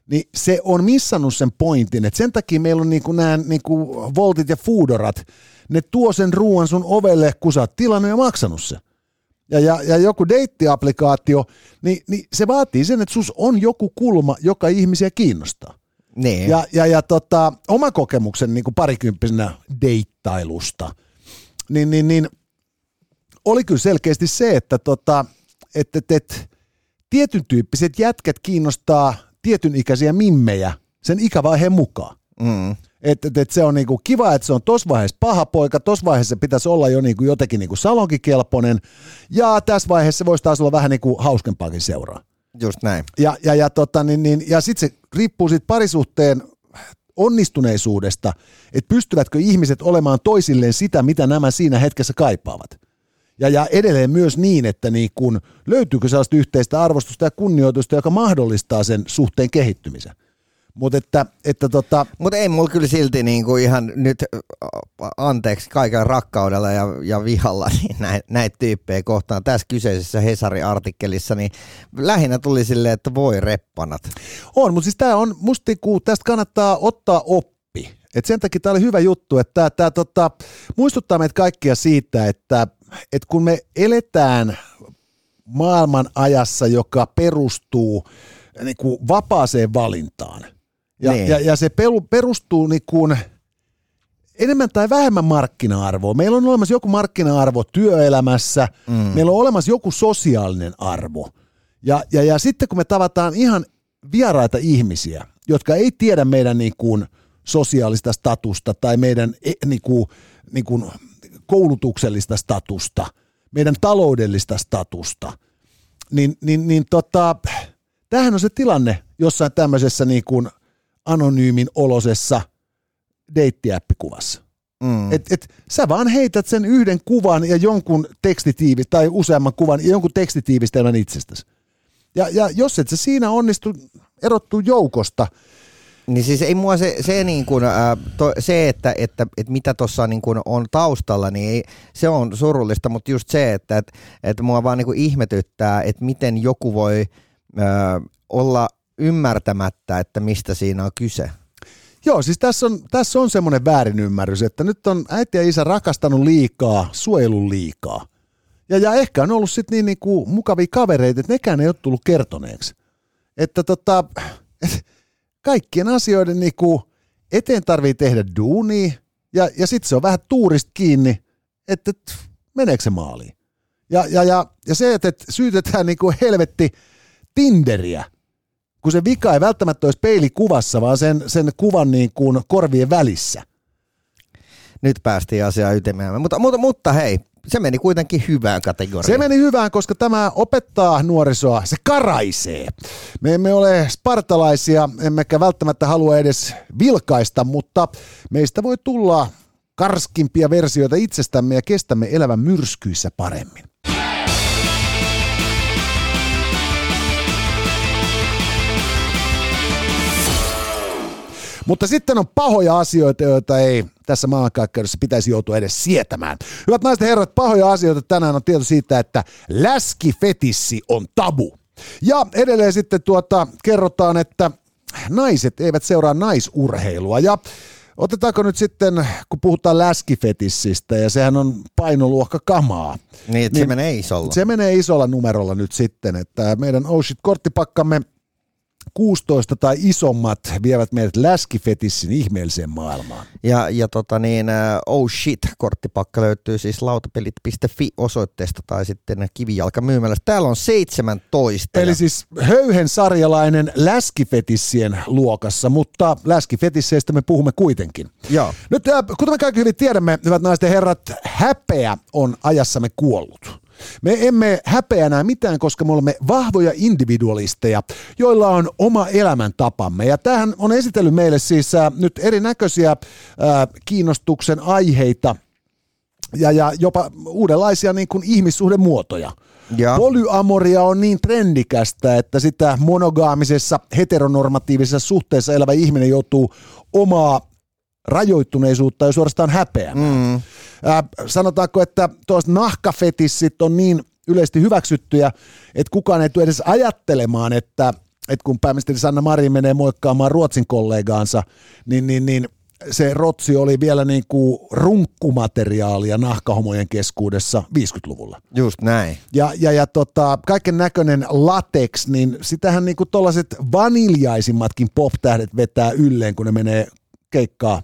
niin se on missannut sen pointin, että sen takia meillä on niinku nämä niinku voltit ja foodorat, ne tuo sen ruoan sun ovelle, kun sä oot tilannut ja maksanut se. Ja, ja, ja joku deittiaplikaatio, niin, niin se vaatii sen, että sus on joku kulma, joka ihmisiä kiinnostaa. Niin. Ja, ja, ja tota, oma kokemuksen niin kuin parikymppisenä deittailusta, niin, niin, niin oli kyllä selkeästi se, että tota, et, et, et, tietyn tyyppiset jätkät kiinnostaa tietyn ikäisiä mimmejä sen ikävaiheen mukaan. Mm. Et, et, et se on niinku kiva, että se on tuossa vaiheessa paha poika, tuossa vaiheessa se pitäisi olla jo niinku jotenkin niinku salonkikelpoinen, ja tässä vaiheessa se voisi taas olla vähän niinku hauskempaakin seuraa. Just näin. Ja, ja, ja, tota, niin, niin, ja sitten se riippuu siitä parisuhteen onnistuneisuudesta, että pystyvätkö ihmiset olemaan toisilleen sitä, mitä nämä siinä hetkessä kaipaavat. Ja, ja edelleen myös niin, että niin kun, löytyykö sellaista yhteistä arvostusta ja kunnioitusta, joka mahdollistaa sen suhteen kehittymisen. Mutta että, että tota, Mutta ei mulla kyllä silti niinku ihan nyt anteeksi kaikella rakkaudella ja, ja vihalla niin näitä näit tyyppejä kohtaan tässä kyseisessä Hesari-artikkelissa, niin lähinnä tuli silleen, että voi reppanat. On, mutta siis tämä on, musta niinku, tästä kannattaa ottaa oppi. Et sen takia tämä oli hyvä juttu, että tää, tota, muistuttaa meitä kaikkia siitä, että et kun me eletään maailman ajassa, joka perustuu niinku, vapaaseen valintaan, ja, Niin. ja, ja se pelu, perustuu niinku, enemmän tai vähemmän markkina-arvoa. Meillä on olemassa joku markkina-arvo työelämässä, mm. meillä on olemassa joku sosiaalinen arvo. Ja, ja, ja sitten kun me tavataan ihan vieraita ihmisiä, jotka ei tiedä meidän niin kuin sosiaalista statusta tai meidän e, niin kuin, niin kuin koulutuksellista statusta, meidän taloudellista statusta, niin, niin, niin tota, tämähän on se tilanne jossain tämmöisessä niin kuin anonyymin olosessa deittiäppikuvassa. Mm. Et, et, sä vaan heität sen yhden kuvan ja jonkun tekstitiivis, tai useamman kuvan ja jonkun tekstitiivistelmän itsestäsi. Ja, ja jos et sä siinä onnistu erottuu joukosta, Niin siis ei mua se, se, niin kuin, ää, to, se että, että, että mitä tuossa niin kuin on taustalla, niin ei, se on surullista, mutta just se, että, että, että mua vaan niin kuin ihmetyttää, että miten joku voi ää, olla ymmärtämättä, että mistä siinä on kyse. Joo, siis tässä on, tässä on semmoinen väärinymmärrys, että nyt on äiti ja isä rakastanut liikaa, suojelun liikaa. Ja, ja ehkä on ollut sitten niin, niin kuin mukavia kavereita, että nekään ei ole tullut kertoneeksi. Että tota, et kaikkien asioiden niin kuin eteen tarvii tehdä duunia, ja, ja sitten se on vähän tuurista kiinni, että et, meneekö se maaliin. Ja, ja, ja, ja se, että et syytetään niin kuin helvetti Tinderiä, kun se vika ei välttämättä olisi peilikuvassa, vaan sen, sen kuvan niin kuin korvien välissä. Nyt päästiin asiaan ytimeen. Mutta, mutta, mutta hei, se meni kuitenkin hyvään kategoriaan. Se meni hyvään, koska tämä opettaa nuorisoa, se karaisee. Me emme ole spartalaisia, emmekä välttämättä halua edes vilkaista, mutta meistä voi tulla karskimpia versioita itsestämme ja kestämme elävän myrskyissä paremmin. Mutta sitten on pahoja asioita, joita ei tässä maailmankaikkeudessa pitäisi joutua edes sietämään. Hyvät naiset ja herrat, pahoja asioita tänään on tieto siitä, että läskifetissi on tabu. Ja edelleen sitten tuota, kerrotaan, että naiset eivät seuraa naisurheilua. Ja otetaanko nyt sitten, kun puhutaan läskifetissistä, ja sehän on painoluokka kamaa. Niin, että se menee isolla. Se menee isolla numerolla nyt sitten, että meidän Oh Shit-korttipakkamme 16 tai isommat vievät meidät läskifetissin ihmeelliseen maailmaan. Ja, ja tota niin, äh, oh shit, korttipakka löytyy siis lautapelit.fi osoitteesta tai sitten kivijalkamyymälästä. Täällä on 17. Eli siis höyhen sarjalainen läskifetissien luokassa, mutta läskifetisseistä me puhumme kuitenkin. Joo. Nyt äh, kuten me kaikki hyvin tiedämme, hyvät naiset ja herrat, häpeä on ajassamme kuollut. Me emme häpeä enää mitään, koska me olemme vahvoja individualisteja, joilla on oma elämäntapamme. Ja tähän on esitellyt meille siis äh, nyt erinäköisiä äh, kiinnostuksen aiheita ja, ja jopa uudenlaisia niin kuin ihmissuhdemuotoja. Ja. Polyamoria on niin trendikästä, että sitä monogaamisessa heteronormatiivisessa suhteessa elävä ihminen joutuu omaa rajoittuneisuutta ja suorastaan häpeämään. Mm. Äh, sanotaanko, että tuosta nahkafetissit on niin yleisesti hyväksyttyjä, että kukaan ei tule edes ajattelemaan, että, että kun pääministeri Sanna Marin menee moikkaamaan Ruotsin kollegaansa, niin, niin, niin se rotsi oli vielä niin kuin runkkumateriaalia nahkahomojen keskuudessa 50-luvulla. Just näin. Ja, ja, ja tota, kaiken näköinen latex, niin sitähän niin kuin tollaset vaniljaisimmatkin pop-tähdet vetää ylleen, kun ne menee keikkaa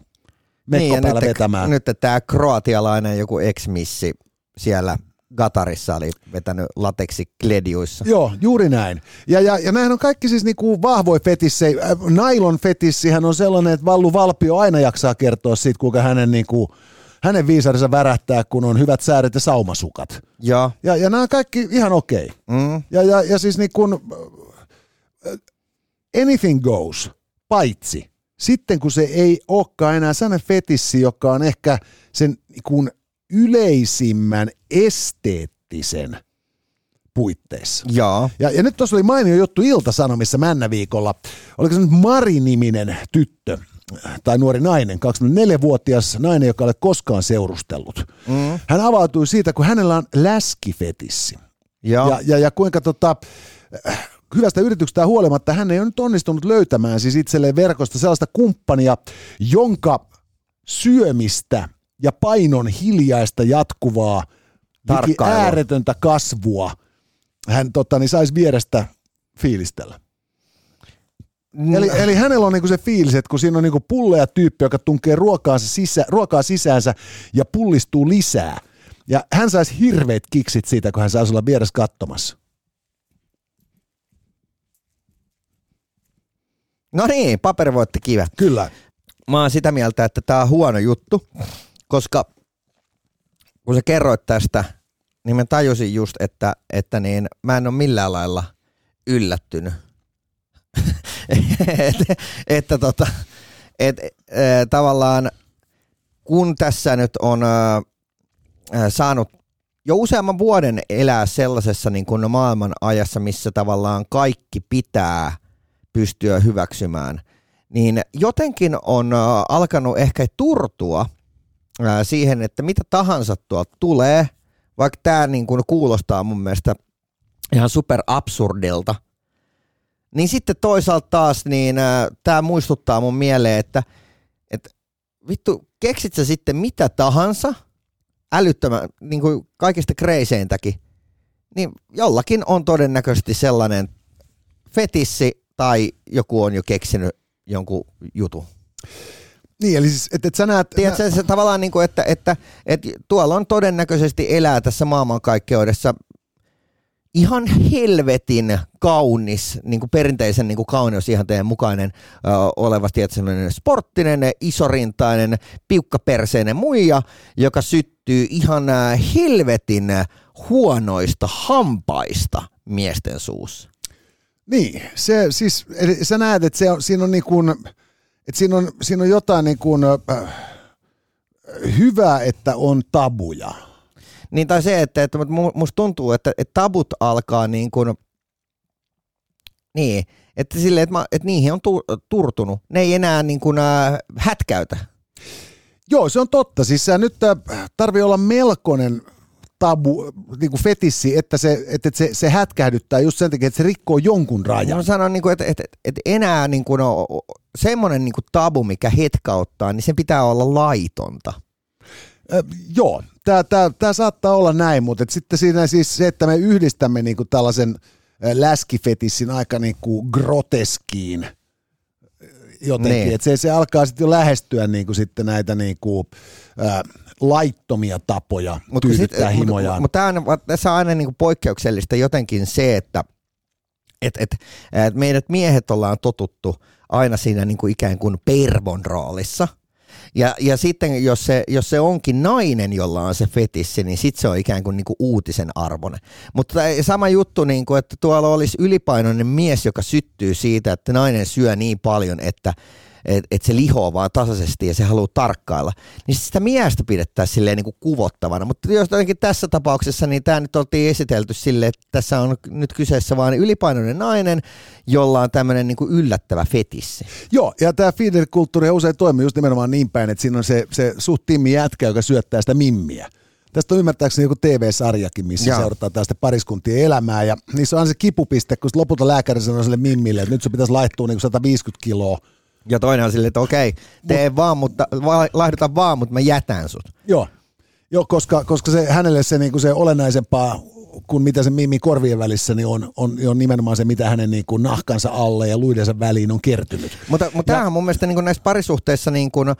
mekko Niin, ja päällä nyt, vetämään. nyt tämä kroatialainen joku ex-missi siellä Gatarissa oli vetänyt lateksi kledjuissa. Joo, juuri näin. Ja, ja, ja nämähän on kaikki siis niinku vahvoja fetissejä. Äh, Nylon fetissihän on sellainen, että Vallu Valpio aina jaksaa kertoa siitä, kuinka hänen, niinku, hänen viisarinsa värähtää, kun on hyvät sääret ja saumasukat. Joo. Ja, ja nämä on kaikki ihan okei. Mm. Ja, ja, ja siis niin kuin, äh, anything goes, paitsi sitten kun se ei olekaan enää sellainen fetissi, joka on ehkä sen niin kuin yleisimmän esteettisen puitteissa. Joo. Ja, ja nyt tuossa oli mainio juttu Ilta-Sanomissa Männäviikolla. Oliko se nyt Mari-niminen tyttö tai nuori nainen, 24-vuotias nainen, joka ei ole koskaan seurustellut. Mm. Hän avautui siitä, kun hänellä on läskifetissi. Joo. Ja, ja, ja kuinka tota, äh, hyvästä yrityksestä huolimatta hän ei ole nyt onnistunut löytämään siis itselleen verkosta sellaista kumppania, jonka syömistä ja painon hiljaista jatkuvaa liki ääretöntä kasvua hän tota, niin saisi vierestä fiilistellä. Eli, eli hänellä on niinku se fiilis, että kun siinä on niinku pulleja tyyppi, joka tunkee ruokaansa sisä, ruokaa sisäänsä ja pullistuu lisää. Ja hän saisi hirveät kiksit siitä, kun hän saisi olla vieressä katsomassa. No niin, paperi voitti kive. Kyllä. Mä oon sitä mieltä, että tää on huono juttu, koska kun sä kerroit tästä, niin mä tajusin just, että, että niin, mä en ole millään lailla yllättynyt. että, että tota, et, e, tavallaan kun tässä nyt on äh, saanut jo useamman vuoden elää sellaisessa niin kuin maailman ajassa, missä tavallaan kaikki pitää pystyä hyväksymään, niin jotenkin on äh, alkanut ehkä turtua äh, siihen, että mitä tahansa tuolta tulee, vaikka tämä niin kuin kuulostaa mun mielestä ihan super absurdilta, niin sitten toisaalta taas niin äh, tämä muistuttaa mun mieleen, että, että vittu, keksit sä sitten mitä tahansa, älyttömän, niin kuin kaikista kreiseintäkin, niin jollakin on todennäköisesti sellainen fetissi tai joku on jo keksinyt jonkun jutun. Niin, eli siis, että et sä näet... Tiedätkö, se tavallaan niin kuin, että, että, että tuolla on todennäköisesti elää tässä maailmankaikkeudessa ihan helvetin kaunis, niin kuin perinteisen niin kuin kauneusihanteen mukainen ö, oleva, sellainen sporttinen, isorintainen, piukkaperseinen muija, joka syttyy ihan helvetin huonoista hampaista miesten suussa. Niin, se siis, eli sä näet, että se on, siinä on niin kuin, että siinä on, siinä on jotain niin kuin, äh, hyvää, että on tabuja. Niin tai se, että, että mu- musta tuntuu, että, että tabut alkaa niin kuin, niin, että silleen, että, mä, että niihin on tu- turtunut. Ne ei enää niin kuin, äh, hätkäytä. Joo, se on totta. Siis sä nyt äh, tarvii olla melkoinen tabu, niin kuin fetissi, että, se, että se, se hätkähdyttää just sen takia, että se rikkoo jonkun rajan. Mä sanon, niin kuin, että, että, että enää niin kuin, no, semmoinen niin kuin tabu, mikä hetkauttaa, niin sen pitää olla laitonta. Ö, joo, tämä tää, tää saattaa olla näin, mutta et sitten siinä siis se, että me yhdistämme niinku tällaisen läskifetissin aika niin kuin groteskiin jotenkin, Niin. että se, se alkaa sitten jo lähestyä niin kuin sitten näitä niin kuin, ää, laittomia tapoja Mut tyydyttää sit- himojaan. Mutta mut, mut tässä on aina niinku poikkeuksellista jotenkin se, että et, et, et meidät miehet ollaan totuttu aina siinä niinku ikään kuin pervon roolissa. Ja, ja sitten jos se, jos se onkin nainen, jolla on se fetissi, niin sitten se on ikään kuin, niinku uutisen arvoinen. Mutta sama juttu, niinku, että tuolla olisi ylipainoinen mies, joka syttyy siitä, että nainen syö niin paljon, että että et se lihoo vaan tasaisesti ja se haluaa tarkkailla, niin sitä miestä pidettäisiin silleen niin kuin kuvottavana. Mutta jos jotenkin tässä tapauksessa, niin tämä nyt oltiin esitelty sille, että tässä on nyt kyseessä vain ylipainoinen nainen, jolla on tämmöinen niin kuin yllättävä fetissi. Joo, ja tämä feeder-kulttuuri usein toimii just nimenomaan niin päin, että siinä on se, se suht timmi jätkä, joka syöttää sitä mimmiä. Tästä on ymmärtääkseni joku TV-sarjakin, missä Joo. seurataan tästä pariskuntien elämää. Ja niissä on aina se kipupiste, kun lopulta lääkäri sanoo sille mimmille, että nyt se pitäisi laittua niin 150 kiloa. Ja toinen on silleen, että okei, tee vaan, mutta laihduta vaan, mutta mä jätän sut. Joo, Joo koska, koska se, hänelle se, niin kuin se olennaisempaa kuin mitä se mimmi korvien välissä, niin on, on, on nimenomaan se, mitä hänen niin kuin nahkansa alle ja luidensa väliin on kertynyt. Mutta, mutta tämähän on mun mielestä niin kuin näissä parisuhteissa niin kuin, ähm,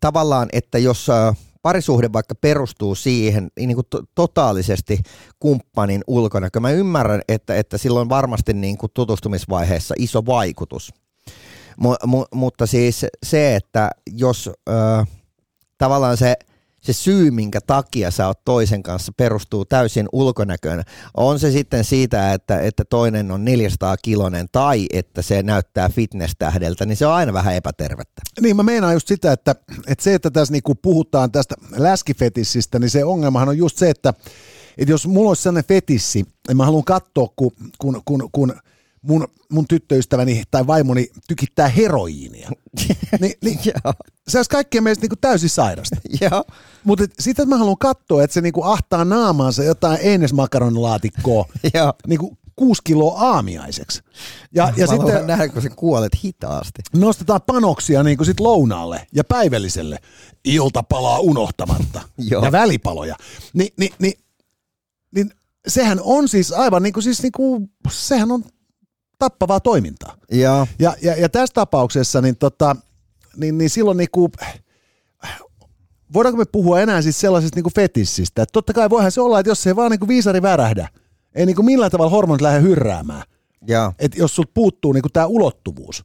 tavallaan, että jos äh, parisuhde vaikka perustuu siihen niin kuin to- totaalisesti kumppanin ulkonäkö, mä ymmärrän, että, että sillä on varmasti niin kuin tutustumisvaiheessa iso vaikutus. Mu, mu, mutta siis se, että jos äh, tavallaan se se syy, minkä takia sä oot toisen kanssa, perustuu täysin ulkonäköön. On se sitten siitä, että, että toinen on 400 kilonen tai että se näyttää fitness-tähdeltä, niin se on aina vähän epätervettä. Niin mä meinaan just sitä, että, että se, että tässä niinku puhutaan tästä läskifetissistä, niin se ongelmahan on just se, että, että jos mulla olisi sellainen fetissi, ja mä haluan katsoa, kun, kun, kun, kun mun, mun tyttöystäväni tai vaimoni tykittää heroiinia, niin, niin se olisi kaikkien meistä niinku täysin sairasta. Mutta sitten että mä haluan katsoa, että se niinku ahtaa naamaansa jotain einesmakaronilaatikkoa Joo. niinku kuusi kiloa aamiaiseksi. Ja, ja Ja mä sitten nähdä, kun sä kuolet hitaasti. nostetaan panoksia niin kuin sit lounaalle ja päivälliselle. Iltapalaa unohtamatta. Joo. ja välipaloja. Ni, ni, ni, niin sehän on siis aivan niin kuin, siis niin kuin, sehän on tappavaa toimintaa. Joo. Ja, ja, ja tässä tapauksessa niin, tota, niin, niin silloin niin kuin, voidaanko me puhua enää siis sellaisesta niin kuin fetissistä, että totta kai voihan se olla, että jos se ei vaan niin kuin viisari värähdä, ei niin kuin millään tavalla hormonit lähde hyrräämään, Joo. että jos sulta puuttuu niin tämä ulottuvuus.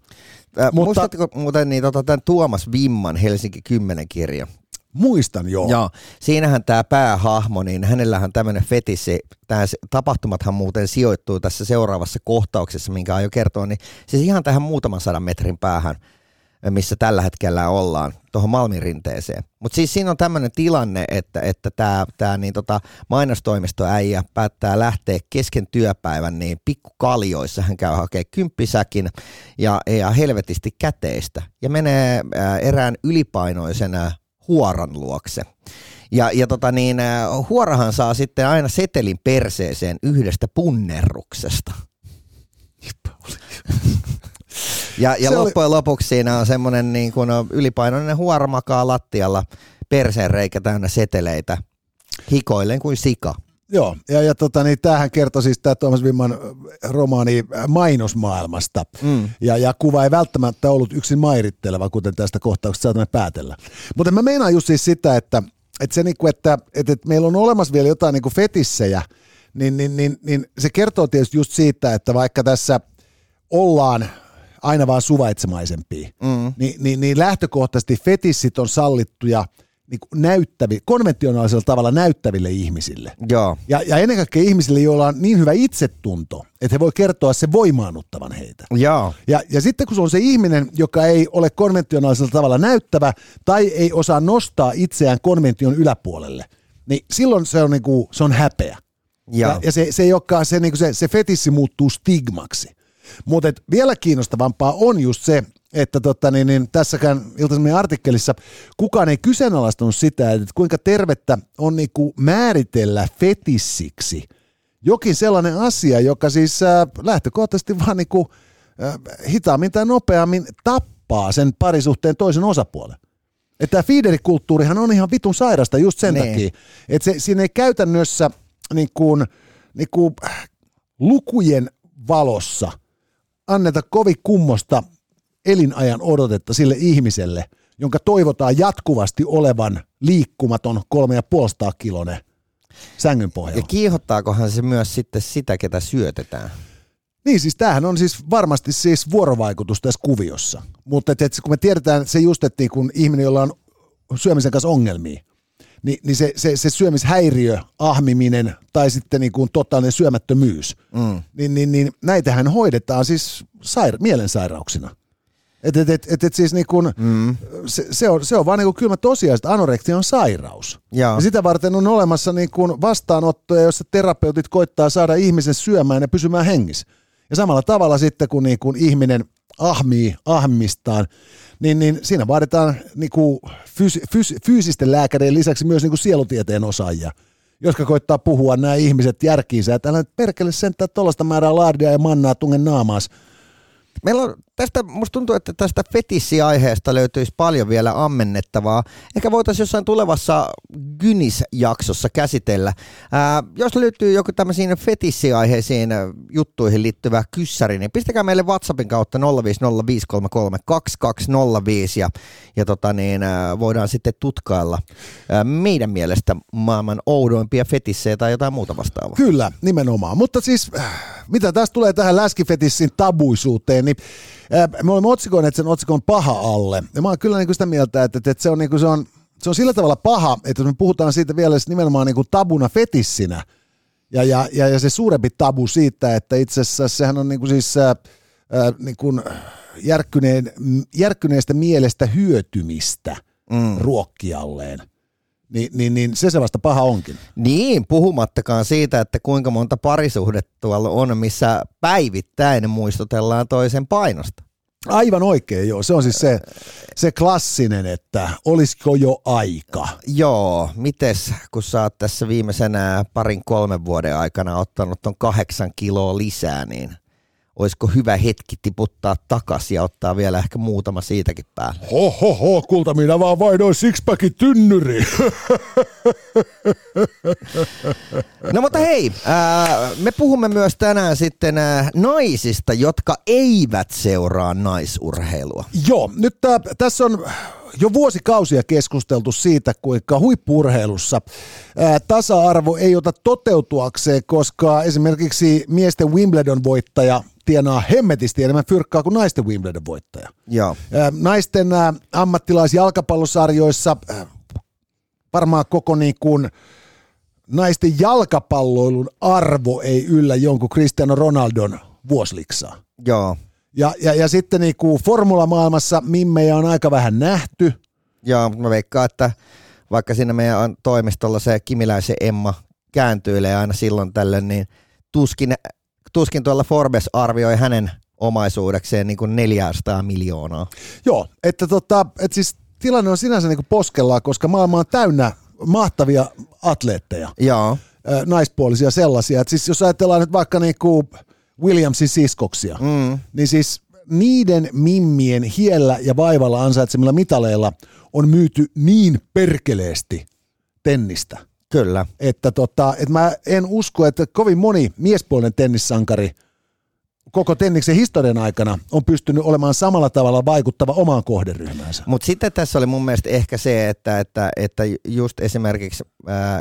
Äh, Mutta- Muistatko muuten niin, tota, tämän Tuomas Vimman Helsinki 10 kirja? Muistan joo. Joo, siinähän tämä päähahmo, niin hänellähän tämmöinen fetissi, tämä tapahtumathan muuten sijoittuu tässä seuraavassa kohtauksessa, minkä aion kertoa, niin siis ihan tähän muutaman sadan metrin päähän, missä tällä hetkellä ollaan, tuohon Malmin rinteeseen. Mutta siis siinä on tämmöinen tilanne, että, että tämä tää, niin tota, mainostoimistoäijä päättää lähteä kesken työpäivän niin pikkukaljoissa. Hän käy hakemaan kymppisäkin ja, ja helvetisti käteistä ja menee ää, erään ylipainoisen ää, huoran luokse. Ja, ja tota niin, ää, huorahan saa sitten aina setelin perseeseen yhdestä punnerruksesta. Ja, ja Se oli- loppujen lopuksi siinä on semmoinen niin kuin ylipainoinen huora makaa lattialla, perseen reikä täynnä seteleitä, hikoillen kuin sika. Joo, ja, ja tota, niin tämähän kertoi siis tämä Tuomas Vimman äh, romaani äh, mainosmaailmasta. Mm. Ja, ja kuva ei välttämättä ollut yksin mairitteleva, kuten tästä kohtauksesta saatamme päätellä. Mutta mä meinaan just siis sitä, että, että, se niinku, että, että, että meillä on olemassa vielä jotain niinku fetissejä, niin, niin, niin, niin se kertoo tietysti just siitä, että vaikka tässä ollaan aina vaan suvaitsemaisempia, Mm. niin, niin, niin lähtökohtaisesti fetissit on sallittuja niin näyttävi, konventionaalisella tavalla näyttäville ihmisille. Joo, Ja, ja ennen kaikkea ihmisille, joilla on niin hyvä itsetunto, että he voi kertoa se voimaannuttavan heitä. joo, Ja, ja sitten kun se on se ihminen, joka ei ole konventionaalisella tavalla näyttävä tai ei osaa nostaa itseään konvention yläpuolelle, niin silloin se on, niinku, se on häpeä. joo. Ja, ja se, se, ei olekaan, se, niinku se, se fetissi muuttuu stigmaksi. Mutta vielä kiinnostavampaa on just se, että tota, niin, niin, tässäkään iltaisemmin artikkelissa kukaan ei kyseenalaistanut sitä, että kuinka tervettä on niinku määritellä fetissiksi jokin sellainen asia, joka siis äh, lähtökohtaisesti vaan niinku, äh, hitaammin tai nopeammin tappaa sen parisuhteen toisen osapuolen. Että tämä feederikulttuurihan on ihan vitun sairasta just sen Niin. takia, että se, siinä ei käytännössä niin kuin, niin kuin lukujen valossa anneta kovin kummosta elinajan odotetta sille ihmiselle, jonka toivotaan jatkuvasti olevan liikkumaton kolme ja kilonen sängyn pohjalla. Ja kiihottaakohan se myös sitten sitä, ketä syötetään? Niin siis tämähän on siis varmasti siis vuorovaikutus tässä kuviossa. Mutta et, et, kun me tiedetään, että se just, että niin kun ihminen, jolla on syömisen kanssa ongelmia, niin, niin se, se, se syömishäiriö, ahmiminen tai sitten niin kuin totaalinen syömättömyys, mm. niin, niin, niin näitähän hoidetaan siis saira- mielensairauksina. Et, et, et, et, et siis niin kun, mm. se, se, on, se on vaan niin kylmä tosiaan, että anorektia on sairaus. Ja. ja sitä varten on olemassa niin kun vastaanottoja, joissa terapeutit koittaa saada ihmisen syömään ja pysymään hengissä. Ja samalla tavalla sitten, kun, niin kun ihminen ahmii ahmistaan, niin, niin siinä vaaditaan niin kuin fyys, fyys, fyysisten lääkäreiden lisäksi myös niin kuin sielutieteen osaajia, jotka koittaa puhua nämä ihmiset järkiinsä, että älä perkele sentään tuollaista määrää laardia ja mannaa tungen naamaas. Meillä on tästä, musta tuntuu, että tästä fetissiaiheesta löytyisi paljon vielä ammennettavaa. Ehkä voitaisiin jossain tulevassa Gynis-jaksossa käsitellä. Ää, jos löytyy joku tämmöisiin fetissiaiheisiin juttuihin liittyvä kyssäri, niin pistäkää meille WhatsAppin kautta 050533205 ja, ja tota niin, ää, voidaan sitten tutkailla ää, meidän mielestä maailman oudoimpia fetissejä tai jotain muuta vastaavaa. Kyllä, nimenomaan. Mutta siis, mitä tästä tulee tähän läskifetissin tabuisuuteen, niin me olemme otsikoineet sen otsikon paha alle. Ja mä oon kyllä niin kuin sitä mieltä, että, että se, on, niin kuin se, on, se on sillä tavalla paha, että jos me puhutaan siitä vielä nimenomaan niin kuin tabuna fetissinä, ja, ja, ja, ja se suurempi tabu siitä, että itse asiassa sehän on niin kuin siis ää, niin kuin järkkyneen, järkkyneestä mielestä hyötymistä mm. ruokkialleen. Niin, niin, niin se se vasta paha onkin. Niin, puhumattakaan siitä, että kuinka monta parisuhdetta tuolla on, missä päivittäin muistutellaan toisen painosta. Aivan oikein, joo. Se on siis se, se klassinen, että olisiko jo aika. Joo, mites kun sä oot tässä viimeisenä parin kolmen vuoden aikana ottanut ton kahdeksan kiloa lisää, niin olisiko hyvä hetki tiputtaa takaisin ja ottaa vielä ehkä muutama siitäkin päälle. Ho, ho, ho kulta, minä vaan vaihdoin sixpackin tynnyri. no mutta hei, me puhumme myös tänään sitten naisista, jotka eivät seuraa naisurheilua. Joo, nyt tää, tässä on jo vuosikausia keskusteltu siitä, kuinka huippurheilussa ää, tasa-arvo ei ota toteutuakseen, koska esimerkiksi miesten Wimbledon-voittaja tienaa hemmetisti enemmän fyrkkaa kuin naisten Wimbledon voittaja. Joo. Naisten ammattilaisjalkapallosarjoissa varmaan koko niin kuin naisten jalkapalloilun arvo ei yllä jonkun Cristiano Ronaldon vuosliksaa. Joo. Ja, ja, ja sitten niin kuin formulamaailmassa mimmejä on aika vähän nähty. Joo, mä veikkaan, että vaikka siinä meidän toimistolla se Kimiläisen Emma kääntyilee aina silloin tällöin, niin tuskin tuskin tuolla Forbes arvioi hänen omaisuudekseen niin kuin 400 miljoonaa. Joo, että tota, et siis tilanne on sinänsä niin kuin poskellaan, koska maailma on täynnä mahtavia atleetteja. Joo. Naispuolisia sellaisia. Et siis jos ajatellaan nyt vaikka niin kuin Williamsin siskoksia, mm. niin siis niiden mimmien hiellä ja vaivalla ansaitsemilla mitaleilla on myyty niin perkeleesti tennistä – Kyllä. Että tota, että mä en usko, että kovin moni miespuolinen tennissankari koko tenniksen historian aikana on pystynyt olemaan samalla tavalla vaikuttava omaan kohderyhmäänsä. Mutta sitten tässä oli mun mielestä ehkä se, että, että, että just esimerkiksi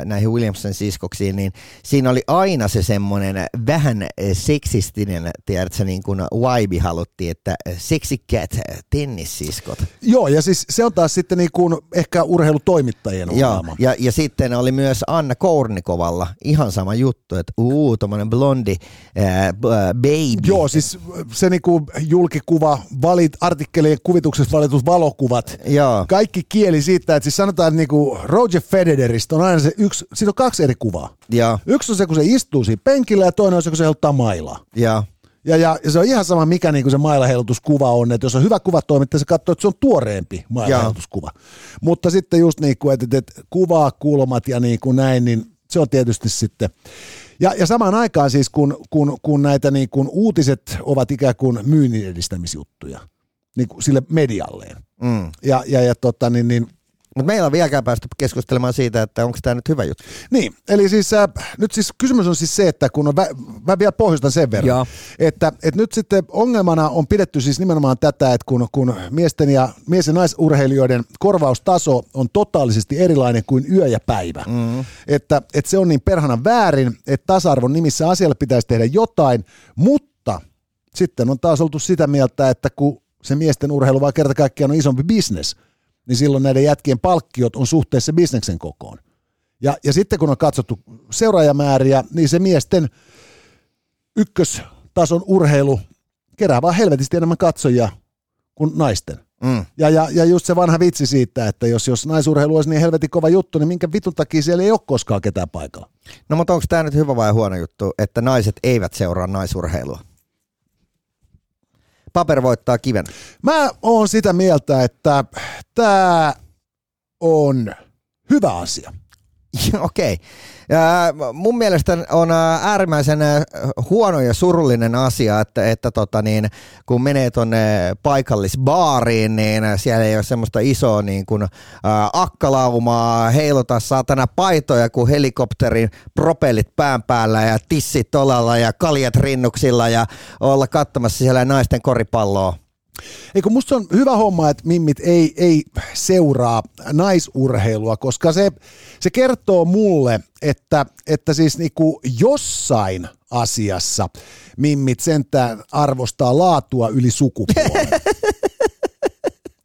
näihin Williamson siskoksiin, niin siinä oli aina se semmoinen vähän seksistinen, tiedätkö, niin kuin vibe haluttiin, että seksikät tennissiskot. Joo, ja siis se on taas sitten niin kuin ehkä urheilutoimittajien ongelma. Ja, ja sitten oli myös Anna Kournikovalla ihan sama juttu, että uu, tommonen blondi ää, baby. Joo, siis se niinku julkikuva, valit, artikkelien kuvituksessa valitut valokuvat, Joo. kaikki kieli siitä, että siis sanotaan, että niinku Roger Federeristä on aina se yksi, siitä on kaksi eri kuvaa. Joo. Yksi on se, kun se istuu siinä penkillä ja toinen on se, kun se heiluttaa mailaa. Joo. Ja, ja, ja, se on ihan sama, mikä niinku se mailaheilutuskuva on, että jos on hyvä kuvatoimittaja, se katsoo, että se on tuoreempi mailaheilutuskuva. Mutta sitten just niin kuin, että, että kuvaa, kulmat ja niin kuin näin, niin se on tietysti sitten ja, ja samaan aikaan siis, kun, kun, kun näitä niin kun uutiset ovat ikään kuin myynnin edistämisjuttuja niin kuin sille medialleen. Mm. Ja, ja, ja tota, niin, niin, Mutta meillä on vieläkään päästy keskustelemaan siitä, että onko tämä nyt hyvä juttu. Niin, eli siis äh, nyt siis kysymys on siis se, että kun on, vä- mä vielä pohjustan sen verran, Joo. että, että nyt sitten ongelmana on pidetty siis nimenomaan tätä, että kun, kun miesten ja mies- ja naisurheilijoiden korvaustaso on totaalisesti erilainen kuin yö ja päivä, mm. että, että se on niin perhana väärin, että tasa-arvon nimissä asialle pitäisi tehdä jotain, mutta sitten on taas oltu sitä mieltä, että kun se miesten urheilu vaan kerta kaikkiaan on isompi bisnes, niin silloin näiden jätkien palkkiot on suhteessa bisneksen kokoon. Ja, ja sitten kun on katsottu seuraajamääriä, niin se miesten ykköstason urheilu kerää vaan helvetisti enemmän katsojia kuin naisten. Mm. Ja, ja, ja just se vanha vitsi siitä, että jos, jos naisurheilu olisi niin helvetin kova juttu, niin minkä vitun takia siellä ei ole koskaan ketään paikalla. No mutta onko tämä nyt hyvä vai huono juttu, että naiset eivät seuraa naisurheilua? Paper voittaa kiven. Mä oon sitä mieltä, että tämä on hyvä asia. Okei. Ja Mun mielestä on ää, äärimmäisen ää, huono ja surullinen asia, että, että tota niin, kun menee tuonne paikallisbaariin, niin siellä ei ole semmoista isoa niin kuin, akkalaumaa, heilota saatana paitoja kuin helikopterin propellit pään päällä ja tissit tolalla ja kaljat rinnuksilla ja olla katsomassa siellä naisten koripalloa. Eikö musta on hyvä homma, että mimmit ei, ei seuraa naisurheilua, koska se, se kertoo mulle, että, että siis niinku jossain asiassa mimmit sentään arvostaa laatua yli sukupuolen.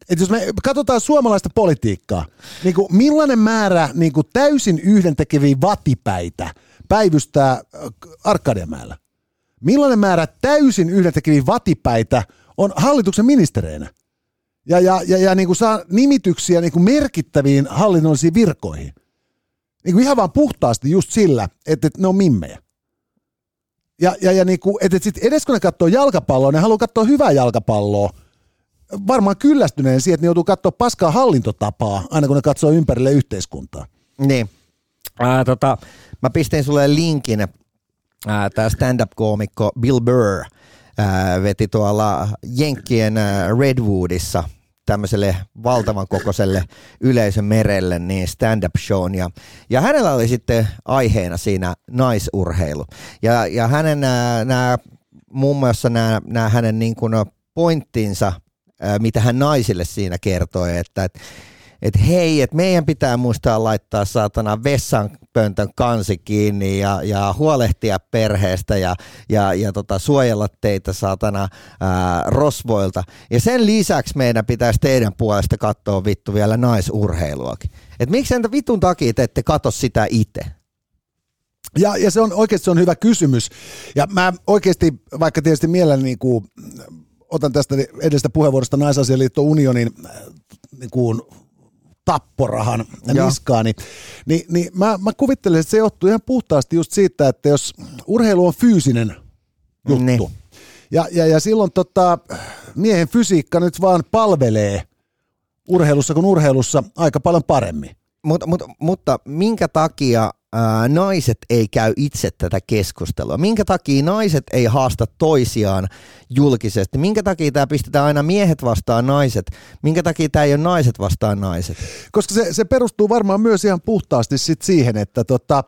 Et jos me katsotaan suomalaista politiikkaa, niin kuin millainen määrä niin kuin täysin yhdentekeviä vatipäitä päivystää äh, Arkadianmäellä? Millainen määrä täysin yhdentekeviä vatipäitä on hallituksen ministereinä? Ja, ja, ja, ja niin kuin saa nimityksiä niin kuin merkittäviin hallinnollisiin virkoihin. Niin kuin ihan vaan puhtaasti just sillä, että, että ne on mimmejä. Ja, ja, ja niin kuin, että, että sit edes kun ne katsoo jalkapalloa, ne haluaa katsoa hyvää jalkapalloa, varmaan kyllästyneen siihen, että ne joutuu katsoa paskaa hallintotapaa, aina kun ne katsoo ympärille yhteiskuntaa. Niin. Ää, tota, mä pistin sulle linkin. Tämä stand-up-koomikko Bill Burr ää, veti tuolla Jenkkien ää, Redwoodissa tämmöiselle valtavan kokoiselle yleisön merelle niin stand-up shown. Ja, ja hänellä oli sitten aiheena siinä naisurheilu. Ja, ja hänen nämä muun muassa nämä, nämä hänen niin kuin pointtinsa mitä hän naisille siinä kertoi, että et, et hei, että meidän pitää muistaa laittaa saatana vessanpöntön kansi kiinni ja, ja huolehtia perheestä ja, ja, ja tota, suojella teitä saatana ää, rosvoilta. Ja sen lisäksi meidän pitäisi teidän puolesta katsoa vittu vielä naisurheiluakin. Et miksi entä vitun takia te ette katso sitä itse? Ja, ja se on oikeasti se on hyvä kysymys. Ja mä oikeasti, vaikka tietysti mielelläni niin kuin, otan tästä edestä puheenvuorosta Naisasialiitto Unionin äh, niin kuin, tapporahan niskaan, niin, niin, niin mä, mä kuvittelen, että se johtuu ihan puhtaasti just siitä, että jos urheilu on fyysinen juttu, Niin. ja, ja, ja silloin tota, miehen fysiikka nyt vaan palvelee urheilussa kuin urheilussa aika paljon paremmin. Mut, mut, mutta minkä takia ää, naiset ei käy itse tätä keskustelua? Minkä takia naiset ei haasta toisiaan julkisesti? Minkä takia tämä pistetään aina miehet vastaan naiset? Minkä takia tämä ei ole naiset vastaan naiset? Koska se, se perustuu varmaan myös ihan puhtaasti sit siihen, että tota,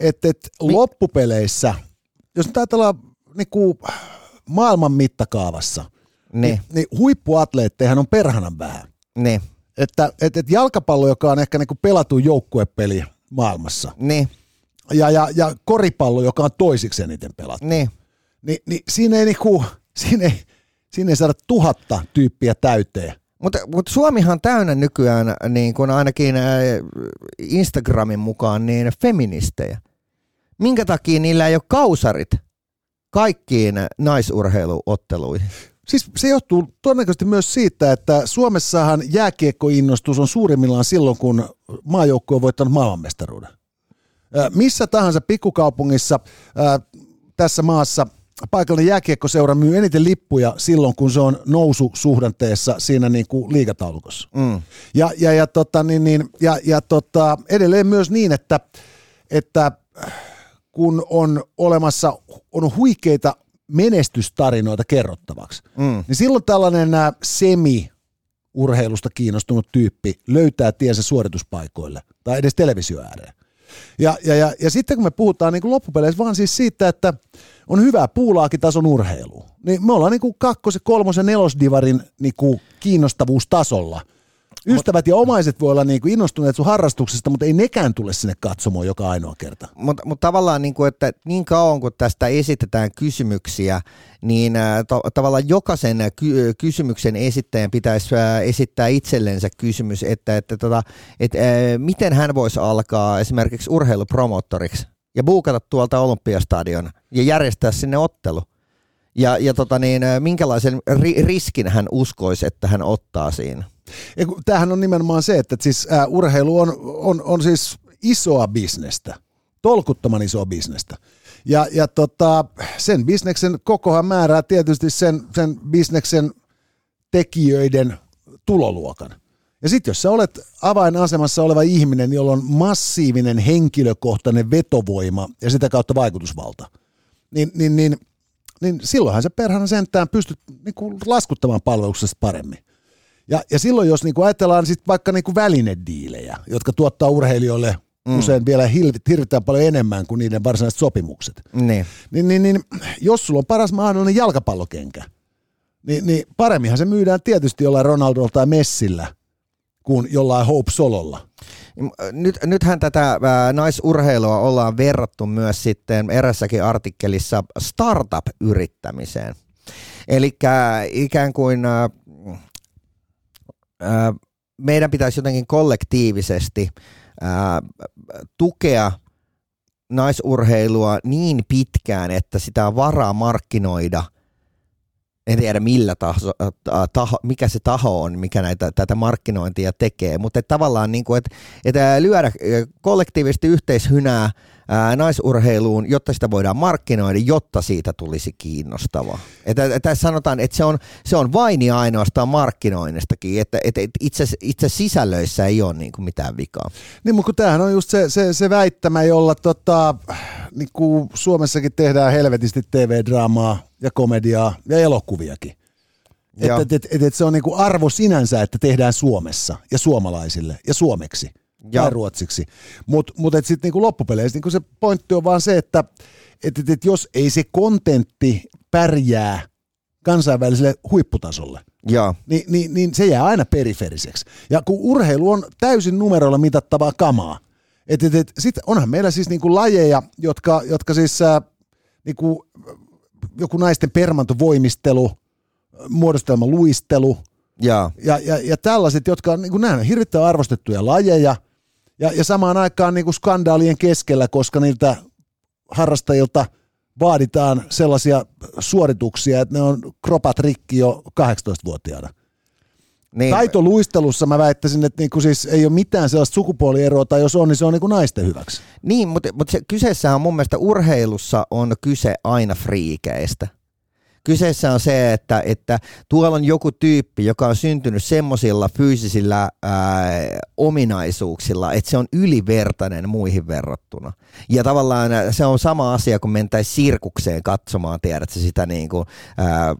et, et loppupeleissä, jos nyt ajatellaan niinku maailman mittakaavassa, Niin, niin, niin huippuatleetteihän on perhanan vähän. niin, Että et, et jalkapallo, joka on ehkä niinku pelattu joukkuepeli maailmassa, niin, ja, ja, ja koripallo, joka on toisiksi eniten pelattu, niin. niin, niin siinä, ei niinku, siinä, ei, siinä ei saada tuhatta tyyppiä täyteen. Mutta mut Suomihan on täynnä nykyään, niin kuin ainakin Instagramin mukaan, niin feministejä. Minkä takia niillä ei ole kausarit kaikkiin naisurheiluotteluihin? Siis se johtuu todennäköisesti myös siitä, että Suomessahan jääkiekkoinnostus on suurimmillaan silloin, kun maajoukkue on voittanut maailmanmestaruuden. Missä tahansa pikkukaupungissa tässä maassa paikallinen jääkiekkoseura myy eniten lippuja silloin, kun se on noususuhdanteessa siinä niin kuin liigataulukossa. Mm. Ja, ja, ja, tota, niin, niin, ja, ja tota, edelleen myös niin, että, että kun on olemassa on huikeita menestystarinoita kerrottavaksi, Mm. niin silloin tällainen ä, semi urheilusta kiinnostunut tyyppi löytää tiensä suorituspaikoille tai edes televisio ääreen. Ja, ja, ja, ja sitten kun me puhutaan niin kuin loppupeleissä vaan siis siitä, että on hyvää puulaakitason urheilu, niin me ollaan niin kuin kakkos-, kolmos- ja nelosdivarin niin kuin kiinnostavuustasolla – Ystävät ja omaiset voi olla niinku innostuneet sun harrastuksesta, mutta ei nekään tule sinne katsomaan joka ainoa kerta. Mutta mut tavallaan, niinku, että niin kauan kun tästä esitetään kysymyksiä, niin äh, to, tavallaan jokaisen ky- kysymyksen esittäjän pitäisi äh, esittää itsellensä kysymys, että, että tota, et, äh, miten hän voisi alkaa esimerkiksi urheilupromottoriksi ja buukata tuolta Olympiastadion ja järjestää sinne ottelu. Ja, ja tota niin, minkälaisen ri- riskin hän uskoisi, että hän ottaa siinä? Tämähän on nimenomaan se, että siis ää, urheilu on, on, on siis isoa bisnestä, tolkuttoman isoa bisnestä. Ja, ja tota, sen bisneksen kokohan määrää tietysti sen, sen bisneksen tekijöiden tuloluokan. Ja sitten jos sä olet avainasemassa oleva ihminen, jolla on massiivinen henkilökohtainen vetovoima ja sitä kautta vaikutusvalta, niin, niin, niin, niin silloinhan se perhana sentään pystyt niin kuin laskuttamaan palveluksesta paremmin. Ja, ja silloin jos niinku ajatellaan sit vaikka niinku välinediilejä, jotka tuottaa urheilijoille mm. usein vielä hirvittävän paljon enemmän kuin niiden varsinaiset sopimukset. Niin. Niin, niin, niin jos sulla on paras mahdollinen jalkapallokenkä, niin, niin paremminhan se myydään tietysti jollain Ronaldolla tai Messillä kuin jollain Hope Sololla. Nyt, nythän tätä ää, naisurheilua ollaan verrattu myös sitten erässäkin artikkelissa startup-yrittämiseen. Eli ikään kuin meidän pitäisi jotenkin kollektiivisesti tukea naisurheilua niin pitkään, että sitä on varaa markkinoida – en tiedä millä taho, taho, mikä se taho on, mikä näitä, tätä markkinointia tekee, mutta et tavallaan niin kuin, että, että lyödä kollektiivisesti yhteishynää ää, naisurheiluun, jotta sitä voidaan markkinoida, jotta siitä tulisi kiinnostavaa. Että sanotaan, että se on, se on vain ja ainoastaan markkinoinnistakin, että, että itse, itse sisällöissä ei ole niin kuin mitään vikaa. Niin, mutta tämähän on just se, se, se väittämä, jolla tota, niin kuin Suomessakin tehdään helvetisti TV-draamaa ja komediaa ja elokuviakin. Että et, et, et, et se on niinku arvo sinänsä, että tehdään Suomessa ja suomalaisille ja suomeksi ja. tai ruotsiksi. Mutta mut, mut sitten niinku loppupeleissä niinku se pointti on vaan se, että et, et, et jos ei se kontentti pärjää kansainväliselle huipputasolle, ja. Niin, niin, niin se jää aina periferiseksi. Ja kun urheilu on täysin numeroilla mitattavaa kamaa, et, et, et, sit onhan meillä siis niinku lajeja, jotka, jotka siis äh, niinku, joku naisten permantovoimistelu, muodostelma luistelu ja, ja, ja, ja tällaiset, jotka on, niin kuin, nämä on hirvittävän arvostettuja lajeja ja, ja samaan aikaan niin kuin skandaalien keskellä, koska niiltä harrastajilta vaaditaan sellaisia suorituksia, että ne on kropat rikki jo 18-vuotiaana. Niin. Taitoluistelussa mä väittäisin, että niinku siis ei ole mitään sellaista sukupuolieroa, tai jos on, niin se on niinku naisten hyväksi. Niin, mutta, mutta se, kyseessä on mun mielestä urheilussa on kyse aina friikeistä. Kyseessä on se, että, että tuolla on joku tyyppi, joka on syntynyt semmoisilla fyysisillä ää, ominaisuuksilla, että se on ylivertainen muihin verrattuna. Ja tavallaan se on sama asia, kun mentäisiin sirkukseen katsomaan, tiedätkö, sitä niin kuin, ää,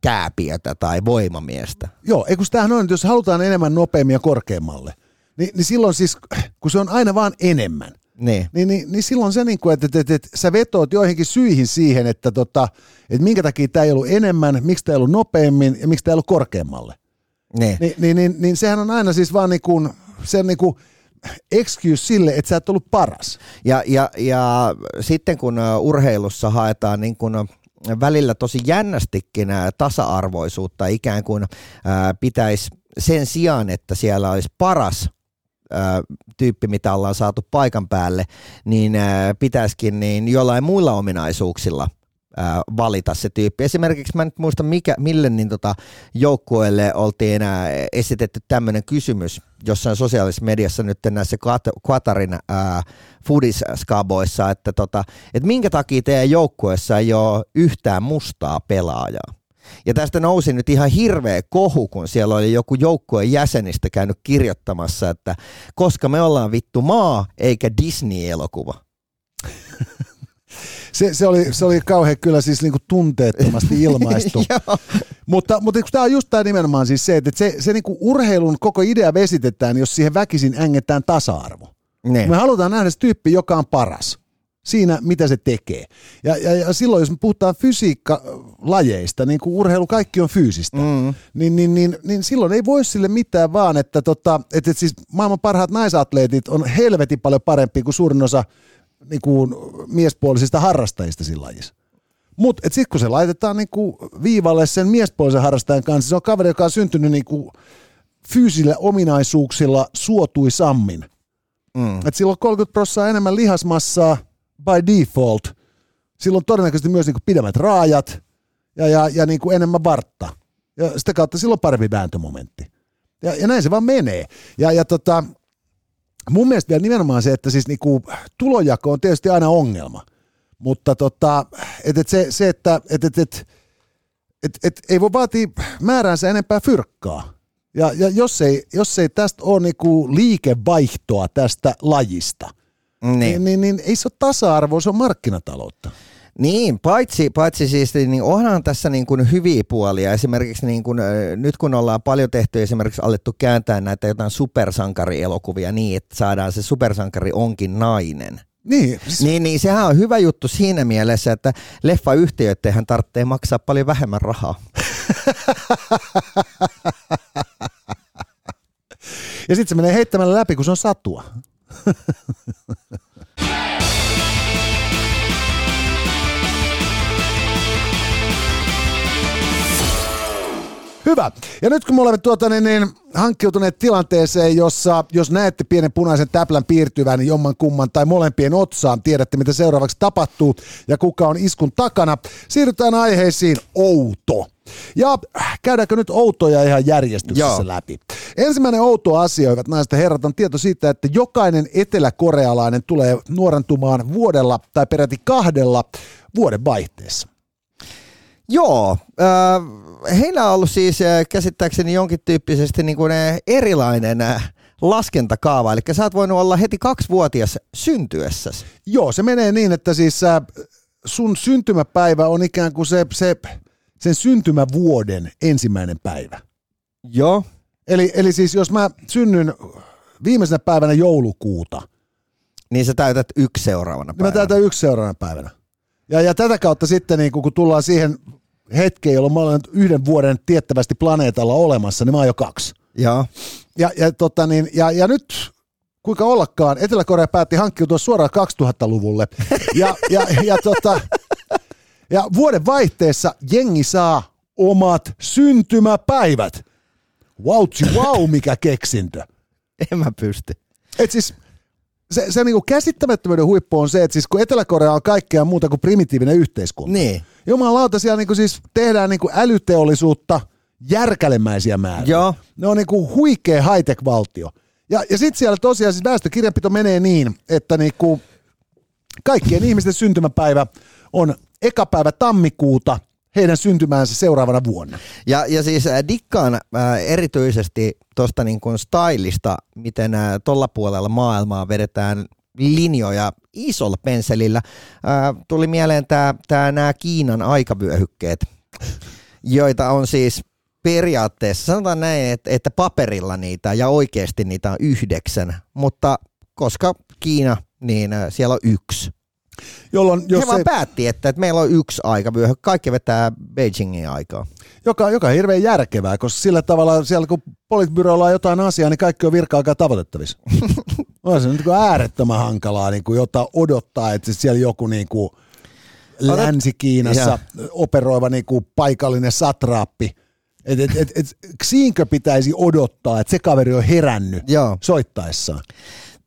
kääpiötä tai voimamiestä. Joo, eikö tämähän on, että jos halutaan enemmän nopeammin ja korkeammalle, niin, niin silloin siis, kun se on aina vaan enemmän, niin. Niin, niin, niin silloin se, niin kuin, että, että, että, että sä vetoot joihinkin syihin siihen, että, tota, että minkä takia tämä ei ollut enemmän, miksi tämä ei ollut nopeammin ja miksi tämä ei ollut korkeammalle. Niin. Niin, niin, niin, niin sehän on aina siis vaan niin kuin, se on niin kuin excuse sille, että sä et ollut paras. Ja, ja, ja sitten kun urheilussa haetaan niin kuin välillä tosi jännästikin tasa-arvoisuutta, ikään kuin pitäisi sen sijaan, että siellä olisi paras tyyppi, mitä ollaan saatu paikan päälle, niin pitäisikin niin jollain muilla ominaisuuksilla valita se tyyppi. Esimerkiksi mä en muista, mikä, mille niin tota, joukkueelle oltiin esitetty tämmöinen kysymys jossain sosiaalisessa mediassa nyt näissä Qatarin foodiskaboissa, että tota, et minkä takia teidän joukkueessa ei ole yhtään mustaa pelaajaa. Ja tästä nousi nyt ihan hirveä kohu, kun siellä oli joku joukkueen jäsenistä käynyt kirjoittamassa, että koska me ollaan vittu maa eikä Disney-elokuva. se, se, oli, se oli kauhean kyllä siis niinku tunteettomasti ilmaistu. mutta, mutta tämä on just tämä nimenomaan siis se, että se, se niinku urheilun koko idea vesitetään, jos siihen väkisin ängetään tasa-arvo. Niin. Me halutaan nähdä se tyyppi, joka on paras siinä, mitä se tekee. Ja, ja, ja silloin, jos me puhutaan fysiikkalajeista, niin kuin urheilu kaikki on fyysistä, mm. niin, niin, niin, niin silloin ei voi sille mitään vaan, että, tota, että, että siis maailman parhaat naisatleetit on helvetin paljon parempi kuin suurin osa niin kuin miespuolisista harrastajista siinä lajissa. Mutta sitten kun se laitetaan niinku viivalle sen miespuolisen harrastajan kanssa, se on kaveri, joka on syntynyt niinku fyysillä ominaisuuksilla suotuisammin. Mm. Et sillä on 30 prosenttia enemmän lihasmassaa by default. Silloin todennäköisesti myös niinku pidemmät raajat ja, ja, ja niinku enemmän vartta. Ja sitä kautta silloin on parempi vääntömomentti. Ja, ja näin se vaan menee. Ja, ja tota, mun mielestä vielä nimenomaan se, että siis niinku, tulojako on tietysti aina ongelma. Mutta tota, et, et se, se, että et, et, et, et, et, ei voi vaatia määräänsä enempää fyrkkaa. Ja, ja jos, ei, jos ei tästä ole niinku liikevaihtoa tästä lajista, niin, niin, niin, niin ei se ole tasa-arvoa, se on markkinataloutta. Niin, paitsi, paitsi siis, niin onhan tässä niin kuin hyviä puolia. Esimerkiksi niin kuin, nyt kun ollaan paljon tehty, esimerkiksi alettu kääntää näitä jotain supersankarielokuvia niin, että saadaan se supersankari onkin nainen. Niin. Niin, niin sehän on hyvä juttu siinä mielessä, että leffayhtiöittähän tarvitsee maksaa paljon vähemmän rahaa. ja sitten se menee heittämällä läpi, kun se on satua. Hyvä. Ja nyt kun me olemme tuota, niin, niin, hankkiutuneet tilanteeseen, jossa jos näette pienen punaisen täplän piirtyvän niin jomman kumman tai molempien otsaan, tiedätte mitä seuraavaksi tapahtuu ja kuka on iskun takana. Siirrytään aiheisiin outo. Ja käydäänkö nyt outoja ihan järjestyksessä Joo. läpi? Ensimmäinen outo asia, hyvät naiset ja herrat, on tieto siitä, että jokainen eteläkorealainen tulee nuorentumaan vuodella tai peräti kahdella vuoden vaihteessa. Joo, äh, heillä on ollut siis äh, käsittääkseni jonkin tyyppisesti niin kuin, äh, erilainen äh, laskentakaava, eli sä oot voinut olla heti kaksivuotias syntyessäsi. Joo, se menee niin, että siis äh, sun syntymäpäivä on ikään kuin se, se sen syntymävuoden ensimmäinen päivä. Joo. Eli, eli siis jos mä synnyn viimeisenä päivänä joulukuuta. Niin sä täytät yksi seuraavana päivänä. Niin mä täytän yksi seuraavana päivänä. Ja, ja tätä kautta sitten niin kun tullaan siihen hetkeen, jolloin mä olen yhden vuoden tiettävästi planeetalla olemassa, niin mä oon jo kaksi. Joo. Ja, ja, tota niin, ja, ja nyt kuinka ollakaan, Etelä-Korea päätti hankkiutua suoraan 2000-luvulle. Ja, ja, ja, tota, ja vuoden vaihteessa jengi saa omat syntymäpäivät. Wautsi wow, mikä keksintö. En mä pysty. Et siis se, se niinku käsittämättömyyden huippu on se, että siis kun Etelä-Korea on kaikkea muuta kuin primitiivinen yhteiskunta. Niin. Jumalauta, siellä niinku siis tehdään niinku älyteollisuutta järkälemäisiä määriä. Joo. Ne on niinku huikea high-tech-valtio. Ja, ja sitten siellä tosiaan siis väestökirjanpito menee niin, että niinku kaikkien ihmisten syntymäpäivä on eka päivä tammikuuta heidän syntymäänsä seuraavana vuonna. Ja, ja siis äh, dikkaan äh, erityisesti tuosta niin stylista, miten äh, tuolla puolella maailmaa vedetään linjoja isolla pensselillä. Tuli mieleen tää, nämä Kiinan aikavyöhykkeet, joita on siis periaatteessa, sanotaan näin, että, että paperilla niitä ja oikeasti niitä on yhdeksän, mutta koska Kiina, niin siellä on yksi. Jolloin, jos He vaan päätti, että, että meillä on yksi aikavyöhy, kaikki vetää Beijingin aikaa. Joka, joka on hirveän järkevää, koska sillä tavalla siellä kun politbyroilla on jotain asiaa, niin kaikki on virka-aikaa tavoitettavissa. on se nyt niin äärettömän hankalaa niin kuin jotain odottaa, että siellä joku niin kuin Länsi-Kiinassa ja. operoiva niin kuin paikallinen satraappi, et, et, et, et, siinkö pitäisi odottaa, että se kaveri on herännyt Joo. soittaessaan?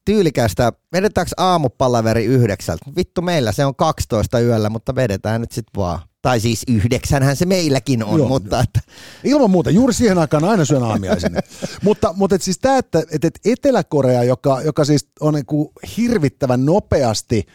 Tyylikästä. Vedetäänkö aamupalaveri yhdeksältä? Vittu meillä se on 12 yöllä, mutta vedetään nyt sitten vaan. Tai siis yhdeksänhän se meilläkin on, Joo, mutta... Että... Ilman muuta, juuri siihen aikaan aina syön aamiaisen. mutta mutta et siis tämä, että et, et Etelä-Korea, joka, joka siis on niinku hirvittävän nopeasti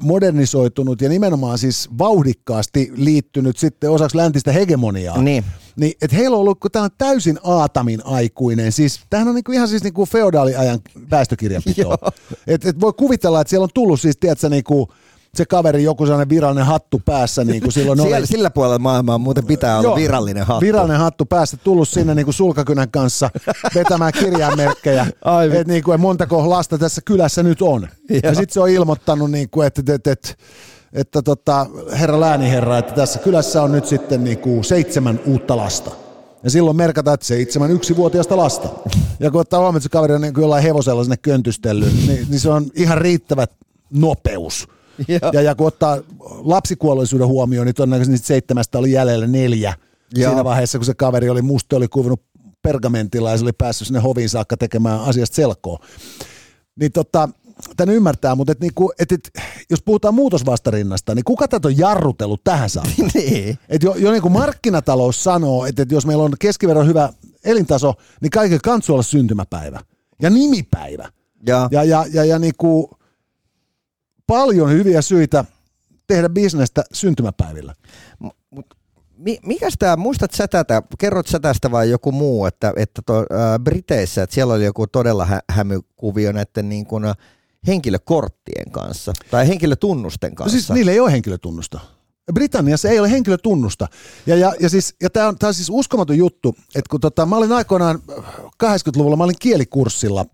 modernisoitunut ja nimenomaan siis vauhdikkaasti liittynyt sitten osaksi läntistä hegemoniaa, niin niin, että heillä on ollut, kun tämä on täysin Aatamin aikuinen, siis tämähän on niinku ihan siis niinku feodaaliajan väestökirjanpito. et, et voi kuvitella, että siellä on tullut siis, tiedätkö, niinku, se kaveri joku sellainen virallinen hattu päässä, niin kuin silloin Siellä, oli. sillä puolella maailmaa muuten pitää olla Joo, virallinen hattu. Virallinen hattu päässä, tullut sinne niin kuin sulkakynän kanssa vetämään kirjamerkkejä, Aivan. että niin kuin, montako lasta tässä kylässä nyt on. Ja, Joo. sitten se on ilmoittanut, niin kuin, että, että, että, että tota, herra lääniherra, että tässä kylässä on nyt sitten niin kuin seitsemän uutta lasta. Ja silloin merkataan, että seitsemän yksivuotiaasta lasta. Ja kun ottaa huomioon, että se kaveri on niin kuin jollain hevosella sinne köntystellyt, niin, niin se on ihan riittävä nopeus. Ja, ja kun ottaa lapsikuolleisuuden huomioon, niin todennäköisesti seitsemästä oli jäljellä neljä. Joo. Siinä vaiheessa, kun se kaveri oli musta oli kuvannut pergamentilla ja se oli päässyt sinne hoviin saakka tekemään asiasta selkoa. Niin tota, tän ymmärtää, mutta et niinku, et, et, jos puhutaan muutosvastarinnasta, niin kuka tätä on jarrutellut tähän saakka? niin. Et jo, jo niin kuin markkinatalous sanoo, että, että jos meillä on keskiverron hyvä elintaso, niin kaikilla kansu olla syntymäpäivä ja nimipäivä. Ja, Ja, ja, ja, ja niin kuin paljon hyviä syitä tehdä bisnestä syntymäpäivillä. Mi- mikäs tämä, muistat sä tätä, kerrot sä tästä vai joku muu, että, että to, ää, Briteissä, että siellä oli joku todella hä- hämykuvio näiden niin kuin, henkilökorttien kanssa tai henkilötunnusten No kanssa. siis niillä ei ole henkilötunnusta. Britanniassa ei ole henkilötunnusta. Ja, ja, ja, siis, ja tämä on, tää on siis uskomaton juttu, että kun tota, mä olin aikoinaan 80-luvulla, mä olin kielikurssilla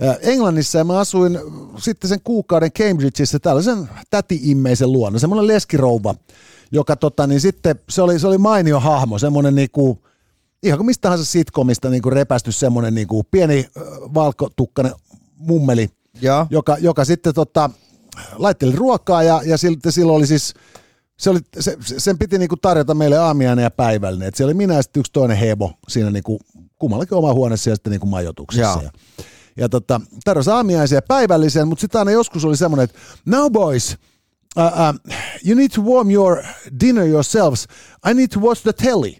ää, Englannissa ja mä asuin sitten sen kuukauden Cambridgeissa tällaisen täti-immeisen luona, semmoinen leskirouva, joka tota, niin sitten, se oli, se oli mainio hahmo, semmoinen niinku, ihan kuin mistä tahansa sitcomista niinku repästy semmoinen niinku pieni äh, valkotukkainen mummeli, ja, joka, joka sitten tota, laitteli ruokaa ja, ja silti silloin oli siis, se oli, se, sen piti niinku tarjota meille aamiainen ja päivällinen. Et siellä oli minä ja sitten yksi toinen hebo siinä niinku, kummallakin oma huoneessa ja sitten niinku majoituksessa. Joo. Ja, ja tota, tarjosi aamiaisen ja päivällisen, mutta sitten aina joskus oli semmoinen, että now boys, uh, uh, you need to warm your dinner yourselves. I need to watch the telly.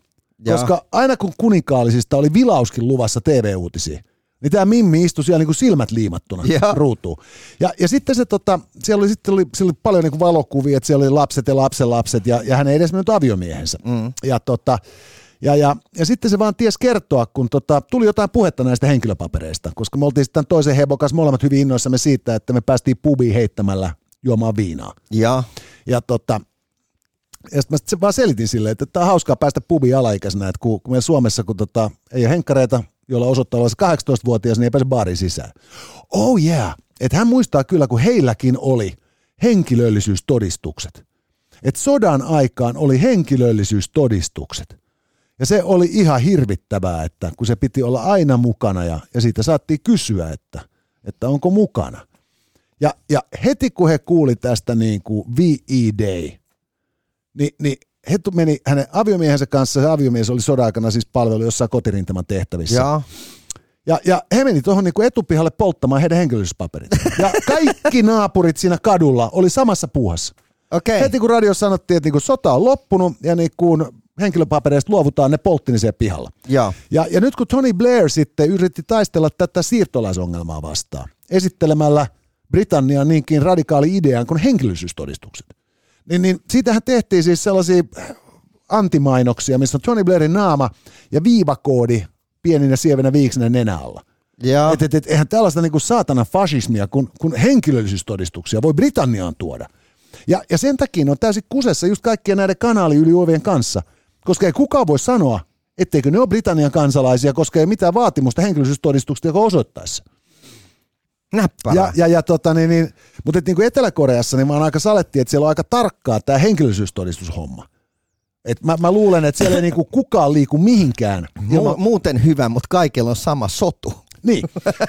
Joo. Koska aina kun kuninkaallisista oli vilauskin luvassa TV-uutisia, niin tämä Mimmi istui siellä niin kuin silmät liimattuna Joo. ruutuun. Ja, ja sitten se, tota, siellä oli, sitten oli, siellä oli paljon niin kuin valokuvia, että siellä oli lapset ja lapsenlapset, ja, ja hän ei edes mennyt aviomiehensä. Mm. Ja, tota, ja, ja, ja sitten se vaan ties kertoa, kun tota, tuli jotain puhetta näistä henkilöpapereista, koska me oltiin sitten toisen hebokas molemmat hyvin innoissamme siitä, että me päästiin pubiin heittämällä juomaan viinaa. ja, Ja tota, ja sitten mä sit vaan selitin silleen, että tämä on hauskaa päästä pubiin alaikäisenä, että kun, kun meillä Suomessa kun tota, ei ole henkkareita, jolla osoittaa olevansa 18-vuotias, niin ei pääse baariin sisään. Oh yeah, että hän muistaa kyllä, kun heilläkin oli henkilöllisyystodistukset. Että sodan aikaan oli henkilöllisyystodistukset. Ja se oli ihan hirvittävää, että kun se piti olla aina mukana ja, ja siitä saattiin kysyä, että, että onko mukana. Ja, ja heti kun he kuuli tästä niin kuin VE Day, niin, niin he meni hänen aviomiehensä kanssa, se aviomies oli sodan aikana siis palvelu jossain kotirintaman tehtävissä. ja, Ja, ja he meni tuohon niinku etupihalle polttamaan heidän henkilöllisyyspaperit. Ja kaikki naapurit siinä kadulla oli samassa puuhassa. okei. Heti kun radio sanottiin, että niinku sota on loppunut ja niinku henkilöpapereista luovutaan, ne poltti ne siellä pihalla. Ja, Ja, ja nyt kun Tony Blair sitten yritti taistella tätä siirtolaisongelmaa vastaan, esittelemällä Britannian niinkin radikaali idean kuin henkilöllisyystodistukset, niin, niin siitähän tehtiin siis sellaisia antimainoksia, missä on Tony Blairin naama ja viivakoodi pieninä sievenä viiksinä nenä alla. ja, Et, et, et, eihän tällaista niinku saatana fasismia kun, kun henkilöllisyystodistuksia voi Britanniaan tuoda. Ja, ja sen takia on täysin kusessa just kaikkien näiden kanaali yli ovien kanssa, koska ei kukaan voi sanoa, etteikö ne ole Britannian kansalaisia, koska ei mitään vaatimusta henkilöllisyystodistuksesta, joka osoittaisi. Näppärä. Ja, ja, ja tota, niin, niin, mutta et niin kuin Etelä-Koreassa niin mä oon aika saletti, että siellä on aika tarkkaa tämä henkilöllisyystodistushomma. Et mä, mä luulen, että siellä ei niinku kukaan liiku mihinkään. Mu- muuten hyvä, mutta kaikilla on sama sotu. Niin.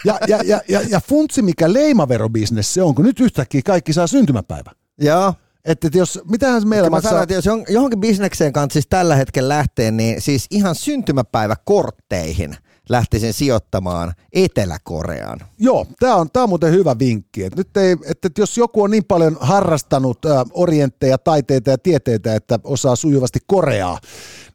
Ja, ja, ja, ja, ja funtsi, mikä leimaverobisnes se on, kun nyt yhtäkkiä kaikki saa syntymäpäivä. Ja, Että et jos, mitähän meillä mä maksaa... sanoin, että jos johonkin bisnekseen kanssa siis tällä hetkellä lähtee, niin siis ihan syntymäpäiväkortteihin lähtisin sijoittamaan Etelä-Koreaan. Joo, tämä on, tää on muuten hyvä vinkki. Et nyt ei, että et jos joku on niin paljon harrastanut ä, orientteja, taiteita ja tieteitä, että osaa sujuvasti koreaa,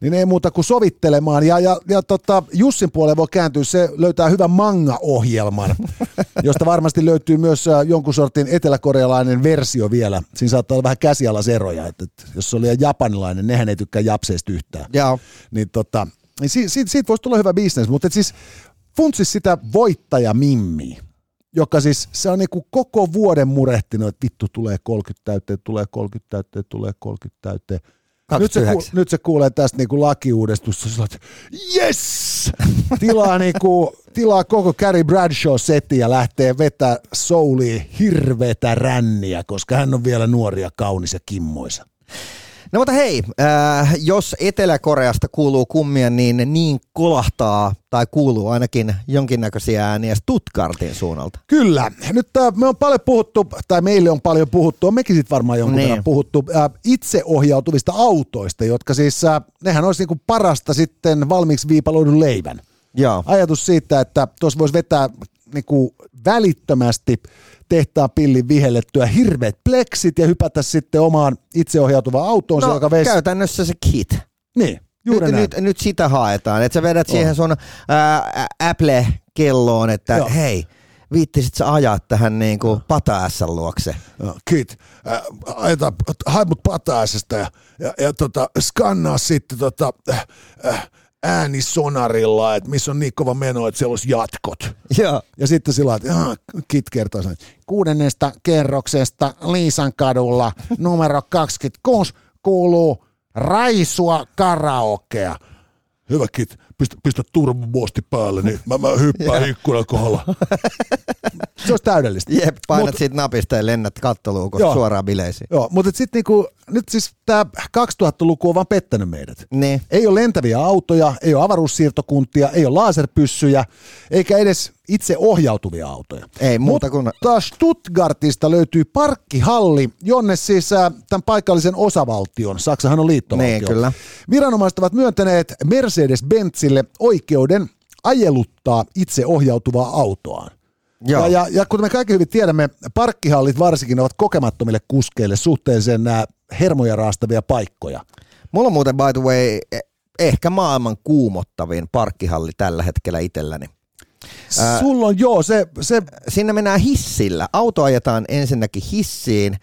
niin ei muuta kuin sovittelemaan. Ja, ja, ja tota, Jussin puolelle voi kääntyä, se löytää hyvän manga-ohjelman, josta varmasti löytyy myös ä, jonkun sortin eteläkorealainen versio vielä. Siinä saattaa olla vähän käsialaseroja, että, että jos se oli japanilainen, nehän ei tykkää japseista yhtään. Ja, Niin tota, niin siitä, siitä, siitä voisi tulla hyvä bisnes, mutta et siis funtsis sitä voittajamimmiä. joka siis, se on niinku koko vuoden murehtinut, että vittu tulee 30 täytteen, tulee 30 täytteen, tulee 30 täytteen. Nyt se, ku, 29. nyt se kuulee tästä niinku lakiuudistusta, sillä että yes! Tilaa, niinku, tilaa koko Carrie Bradshaw-setti ja lähtee vetää souliin hirveätä ränniä, koska hän on vielä nuori ja kaunis ja kimmoisa. No mutta hei, äh, jos Etelä-Koreasta kuuluu kummia, niin niin kolahtaa tai kuuluu ainakin jonkinnäköisiä ääniä Stuttgartin suunnalta. Kyllä. Nyt äh, me on paljon puhuttu, tai meille on paljon puhuttu, on mekin sitten varmaan jonkun Niin. verran puhuttu, äh, itseohjautuvista autoista, jotka siis, äh, nehän olisi niinku parasta sitten valmiiksi viipaloidun leivän. Joo. Ajatus siitä, että tuossa voisi vetää niinku välittömästi tehtaan pillin vihellettyä hirveät pleksit ja hypätä sitten omaan itseohjautuvaan autoon, No, joka veisi... käytännössä se kit. Niin, juuri Nyt, näin. nyt, nyt sitä haetaan, että sä vedät On. siihen sun ää, Apple-kelloon, että Joo. hei, viittisit sä ajaa tähän niinku pata luokse. Joo, Kit, äh, ajeta, hae mut pataisesta ja, ja, ja tota, skannaa sitten tota, äh, äh, äänisonarilla, että missä on niin kova meno, että siellä olisi jatkot. Joo. Ja sitten sillä että "Jaha, Kit kertoo sen. Kuudennesta kerroksesta Liisan kadulla numero 26 kuuluu Raisua karaokea. Hyvä Kit, pistä, pistä turbobuosti päälle, niin mä, mä hyppään ikkunan kohdalla. Se olisi täydellistä. Jep, painat Mut- siitä napista ja lennät kattoluukosta Joo. suoraan bileisiin. Joo, mutta sitten niinku, nyt siis tämä 2000-luku on vaan pettänyt meidät. Niin. Ei ole lentäviä autoja, ei ole avaruussiirtokuntia, ei ole laserpyssyjä, eikä edes itse ohjautuvia autoja. Ei muuta kuin- Mutta Stuttgartista löytyy parkkihalli, jonne siis äh, tämän paikallisen osavaltion, Saksahan on liittovaltio. Niin, kyllä. Viranomaiset ovat myöntäneet Mercedes-Benzille oikeuden ajeluttaa itse ohjautuvaa autoaan. Joo. Ja, ja, ja kuten me kaikki hyvin tiedämme, parkkihallit varsinkin ovat kokemattomille kuskeille suhteellisen nämä hermoja raastavia paikkoja. Mulla on muuten by the way eh- ehkä maailman kuumottavin parkkihalli tällä hetkellä itselläni. Sulla on joo, se, se Sinne mennään hissillä. Auto ajetaan ensinnäkin hissiin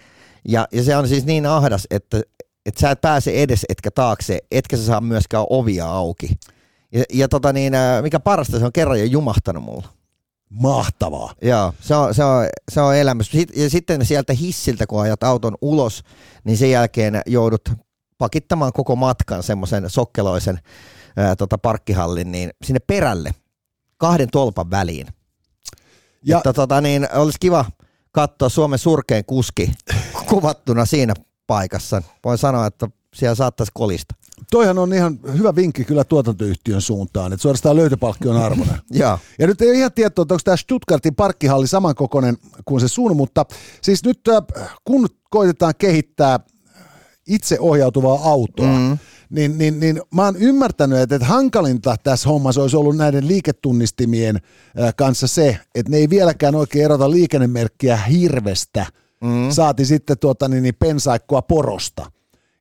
ja, ja se on siis niin ahdas, että, että sä et pääse edes etkä taakse, etkä sä saa myöskään ovia auki. Ja, ja tota niin, ää, mikä parasta, se on kerran jo jumahtanut mulla. mahtavaa. Joo, se on, se on, se on elämys. Ja sitten sieltä hissiltä, kun ajat auton ulos, niin sen jälkeen joudut pakittamaan koko matkan semmoisen sokkeloisen ää, tota parkkihallin niin sinne perälle kahden tolpan väliin. Ja Että tota niin, olisi kiva katsoa Suomen surkein kuski kuvattuna siinä paikassa. Voin sanoa, että siellä saattaisi kolista. toihan on ihan hyvä vinkki kyllä tuotantoyhtiön suuntaan, että suorastaan löytöpalkki on arvoinen. Joo. Ja nyt ei ole ihan tietoa, että onko tämä Stuttgartin parkkihalli samankokoinen kuin se sun, mutta siis nyt äh, kun koitetaan kehittää itseohjautuvaa autoa, mm. niin, niin, niin mä oon ymmärtänyt, että, että hankalinta tässä hommassa olisi ollut näiden liiketunnistimien äh, kanssa se, että ne ei vieläkään oikein erota liikennemerkkiä hirvestä, mm. saati sitten tuota, niin, niin pensaikkoa porosta.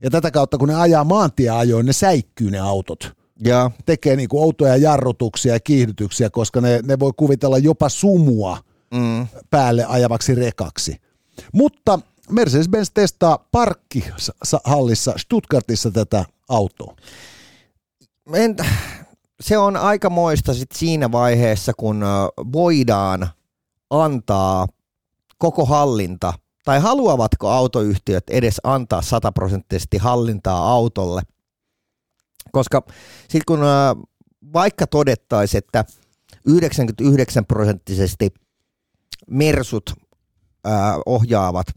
Ja tätä kautta, kun ne ajaa maantieajoin, ne säikkyy ne autot Joo. tekee niinku outoja jarrutuksia ja kiihdytyksiä, koska ne, ne voi kuvitella jopa sumua Mm. päälle ajavaksi rekaksi. Mutta Mercedes-Benz testaa parkkihallissa Stuttgartissa tätä autoa. En, se on aikamoista sit siinä vaiheessa, kun voidaan antaa koko hallinta, tai haluavatko autoyhtiöt edes antaa sataprosenttisesti hallintaa autolle. Koska sitten kun vaikka todettaisiin, että 99 prosenttisesti mersut ohjaavat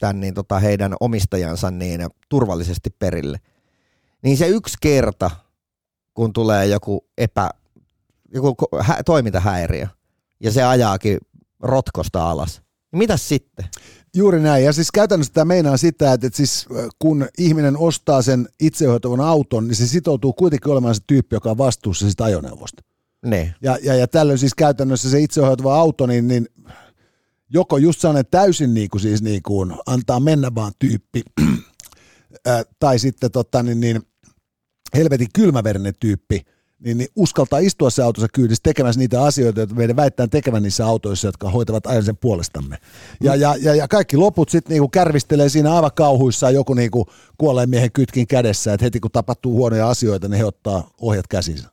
tämän niin tota, heidän omistajansa niin turvallisesti perille, niin se yksi kerta, kun tulee joku epä, joku toimintahäiriö ja se ajaakin rotkosta alas, niin mitäs sitten? Juuri näin. Ja siis käytännössä tämä meinaa sitä, että, että siis äh, kun ihminen ostaa sen itseohjautuvan auton, niin se sitoutuu kuitenkin olemaan se tyyppi, joka on vastuussa siitä ajoneuvosta. Ne. Ja, ja, ja tällöin siis käytännössä se itseohjautuva auto, niin, niin joko just sellainen täysin niin kuin siis niin kuin antaa mennä vaan tyyppi, ää, tai sitten tota, niin, niin, helvetin kylmäverinen tyyppi, niin, niin uskaltaa istua se autossa kyydissä tekemässä niitä asioita, joita meidän väittää tekevän niissä autoissa, jotka hoitavat ajan sen puolestamme. Ja, ja, ja, ja kaikki loput sitten niinku kärvistelee siinä aivan kauhuissaan joku niinku kuolleen miehen kytkin kädessä, että heti kun tapahtuu huonoja asioita, niin he ottaa ohjat käsinsä.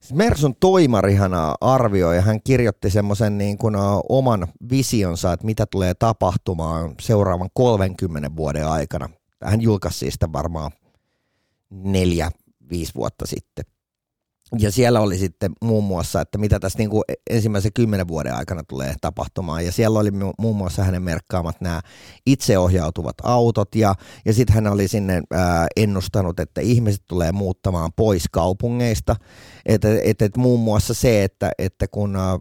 Siis Mersun toimarihan arvioi ja hän kirjoitti semmoisen niin kuin oman visionsa, että mitä tulee tapahtumaan seuraavan 30 vuoden aikana. Hän julkaisi sitä varmaan neljä, viisi vuotta sitten. Ja siellä oli sitten muun muassa, että mitä tässä niin kuin ensimmäisen kymmenen vuoden aikana tulee tapahtumaan. Ja siellä oli muun muassa hänen merkkaamat nämä itseohjautuvat autot. Ja, ja sitten hän oli sinne ää, ennustanut, että ihmiset tulee muuttamaan pois kaupungeista. Että et, et muun muassa se, että, että kun ää,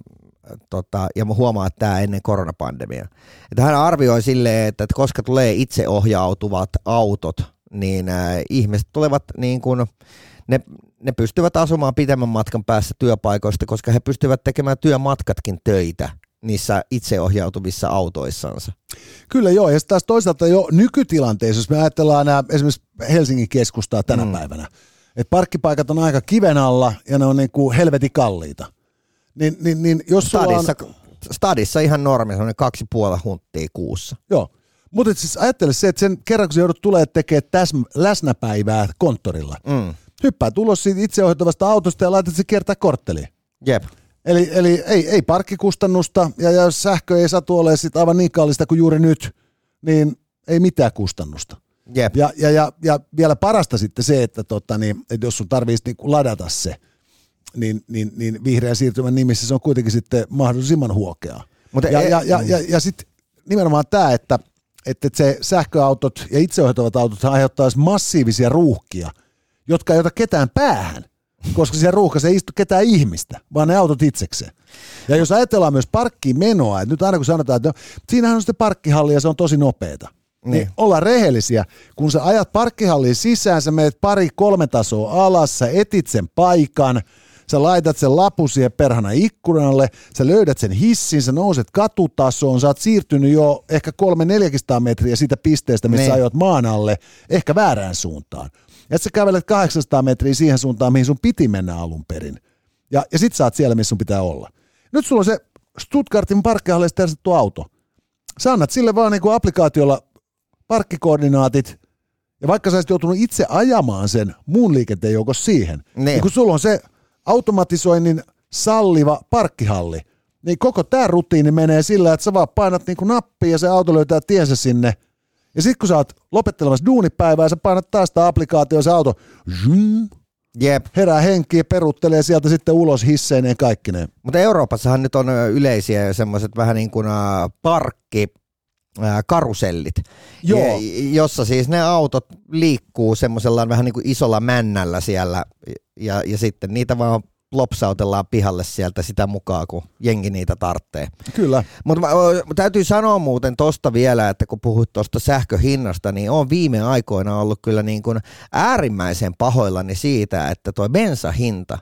tota, ja mä huomaan, että tämä ennen koronapandemia. Että hän arvioi silleen, että, että koska tulee itseohjautuvat autot, niin ää, ihmiset tulevat niin kuin, ne, ne pystyvät asumaan pitemmän matkan päässä työpaikoista, koska he pystyvät tekemään työmatkatkin töitä niissä itseohjautuvissa autoissansa. Kyllä joo, ja taas toisaalta jo nykytilanteessa, jos me ajatellaan nämä esimerkiksi Helsingin keskustaa tänä mm. päivänä, että parkkipaikat on aika kiven alla ja ne on niin kuin helvetin kalliita. Niin, niin, niin jos stadissa, on... stadissa ihan normi, se on kaksi puolella hunttia kuussa. Joo, mutta siis ajattele se, että sen kerran kun se joudut tulee tekemään täsm- läsnäpäivää konttorilla, mm hyppää tulos siitä itseohjautuvasta autosta ja laitat se kiertää kortteliin. Jep. Eli, eli ei, ei parkkikustannusta, ja jos sähkö ei satu ole sit aivan niin kallista kuin juuri nyt, niin ei mitään kustannusta. Jep. Ja, ja, ja, ja vielä parasta sitten se, että, tota, niin, että jos sun tarvitsisi niin ladata se, niin, niin, niin vihreän siirtymän nimissä se on kuitenkin sitten mahdollisimman huokeaa. Mutta ja, ja, ja, ja, ja sitten nimenomaan tämä, että, että se sähköautot ja itseohjautuvat autot aiheuttaisi massiivisia ruuhkia – jotka ei ota ketään päähän, koska siellä ruuhkassa ei istu ketään ihmistä, vaan ne autot itsekseen. Ja jos ajatellaan myös parkkiin menoa, että nyt aina kun sanotaan, että no, siinähän on sitten parkkihalli ja se on tosi nopeeta. Niin. niin ollaan rehellisiä, kun sä ajat parkkihalliin sisään, sä menet pari kolme tasoa alas, sä etit sen paikan, sä laitat sen lapun siihen perhana ikkunalle, sä löydät sen hissin, sä nouset katutasoon, sä oot siirtynyt jo ehkä kolme 400 metriä siitä pisteestä, missä niin. ajoit maan alle, ehkä väärään suuntaan. Ja sä kävelet 800 metriä siihen suuntaan, mihin sun piti mennä alun perin. Ja, ja sit sä oot siellä, missä sun pitää olla. Nyt sulla on se Stuttgartin parkkihalleista tersattu auto. Sä annat sille vaan niin kuin applikaatiolla parkkikoordinaatit, ja vaikka sä olisit joutunut itse ajamaan sen muun liikenteen joukossa siihen, niin. niin kun sulla on se automatisoinnin salliva parkkihalli, niin koko tämä rutiini menee sillä, että sä vaan painat niin kuin nappia ja se auto löytää tiensä sinne – ja sitten kun sä oot lopettelemassa duunipäivää sä painat taas sitä applikaatioon se auto zoom, Jep. herää henkiä, peruttelee sieltä sitten ulos hisseineen kaikkineen. Mutta Euroopassahan nyt on yleisiä semmoiset vähän niin kuin parkki, karusellit, Joo. jossa siis ne autot liikkuu semmoisella vähän niin kuin isolla männällä siellä ja, ja sitten niitä vaan lopsautellaan pihalle sieltä sitä mukaan, kun jengi niitä tarttee. Kyllä. Mutta täytyy sanoa muuten tosta vielä, että kun puhuit tuosta sähköhinnasta, niin on viime aikoina ollut kyllä niin kuin äärimmäisen pahoillani siitä, että tuo bensahinta,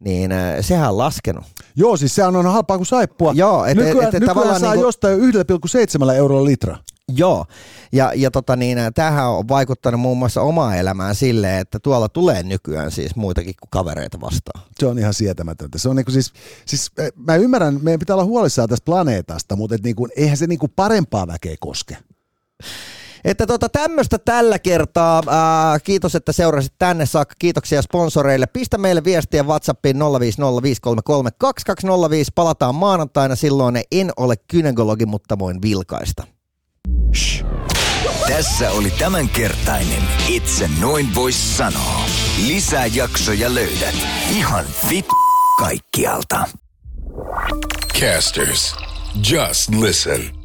niin sehän on laskenut. Joo, siis sehän on halpaa kuin saippua. Joo, et, nykyään, et, et, nykyään saa niin kuin... jostain 1,7 eurolla litra. Joo, ja, ja tota niin, tämähän on vaikuttanut muun muassa omaa elämään silleen, että tuolla tulee nykyään siis muitakin kuin kavereita vastaan. Se on ihan sietämätöntä. Se on niin kuin siis, siis, eh, mä ymmärrän, meidän pitää olla huolissaan tästä planeetasta, mutta et niin kuin, eihän se niin kuin parempaa väkeä koske. Että tota, tämmöistä tällä kertaa. Ää, kiitos, että seurasit tänne saakka. Kiitoksia sponsoreille. Pistä meille viestiä WhatsAppiin 050533205. Palataan maanantaina. Silloin en ole kynekologi, mutta voin vilkaista. Shh. Tässä oli tämänkertainen Itse noin vois sanoa. Lisää jaksoja löydät ihan vit kaikkialta. Casters, just listen.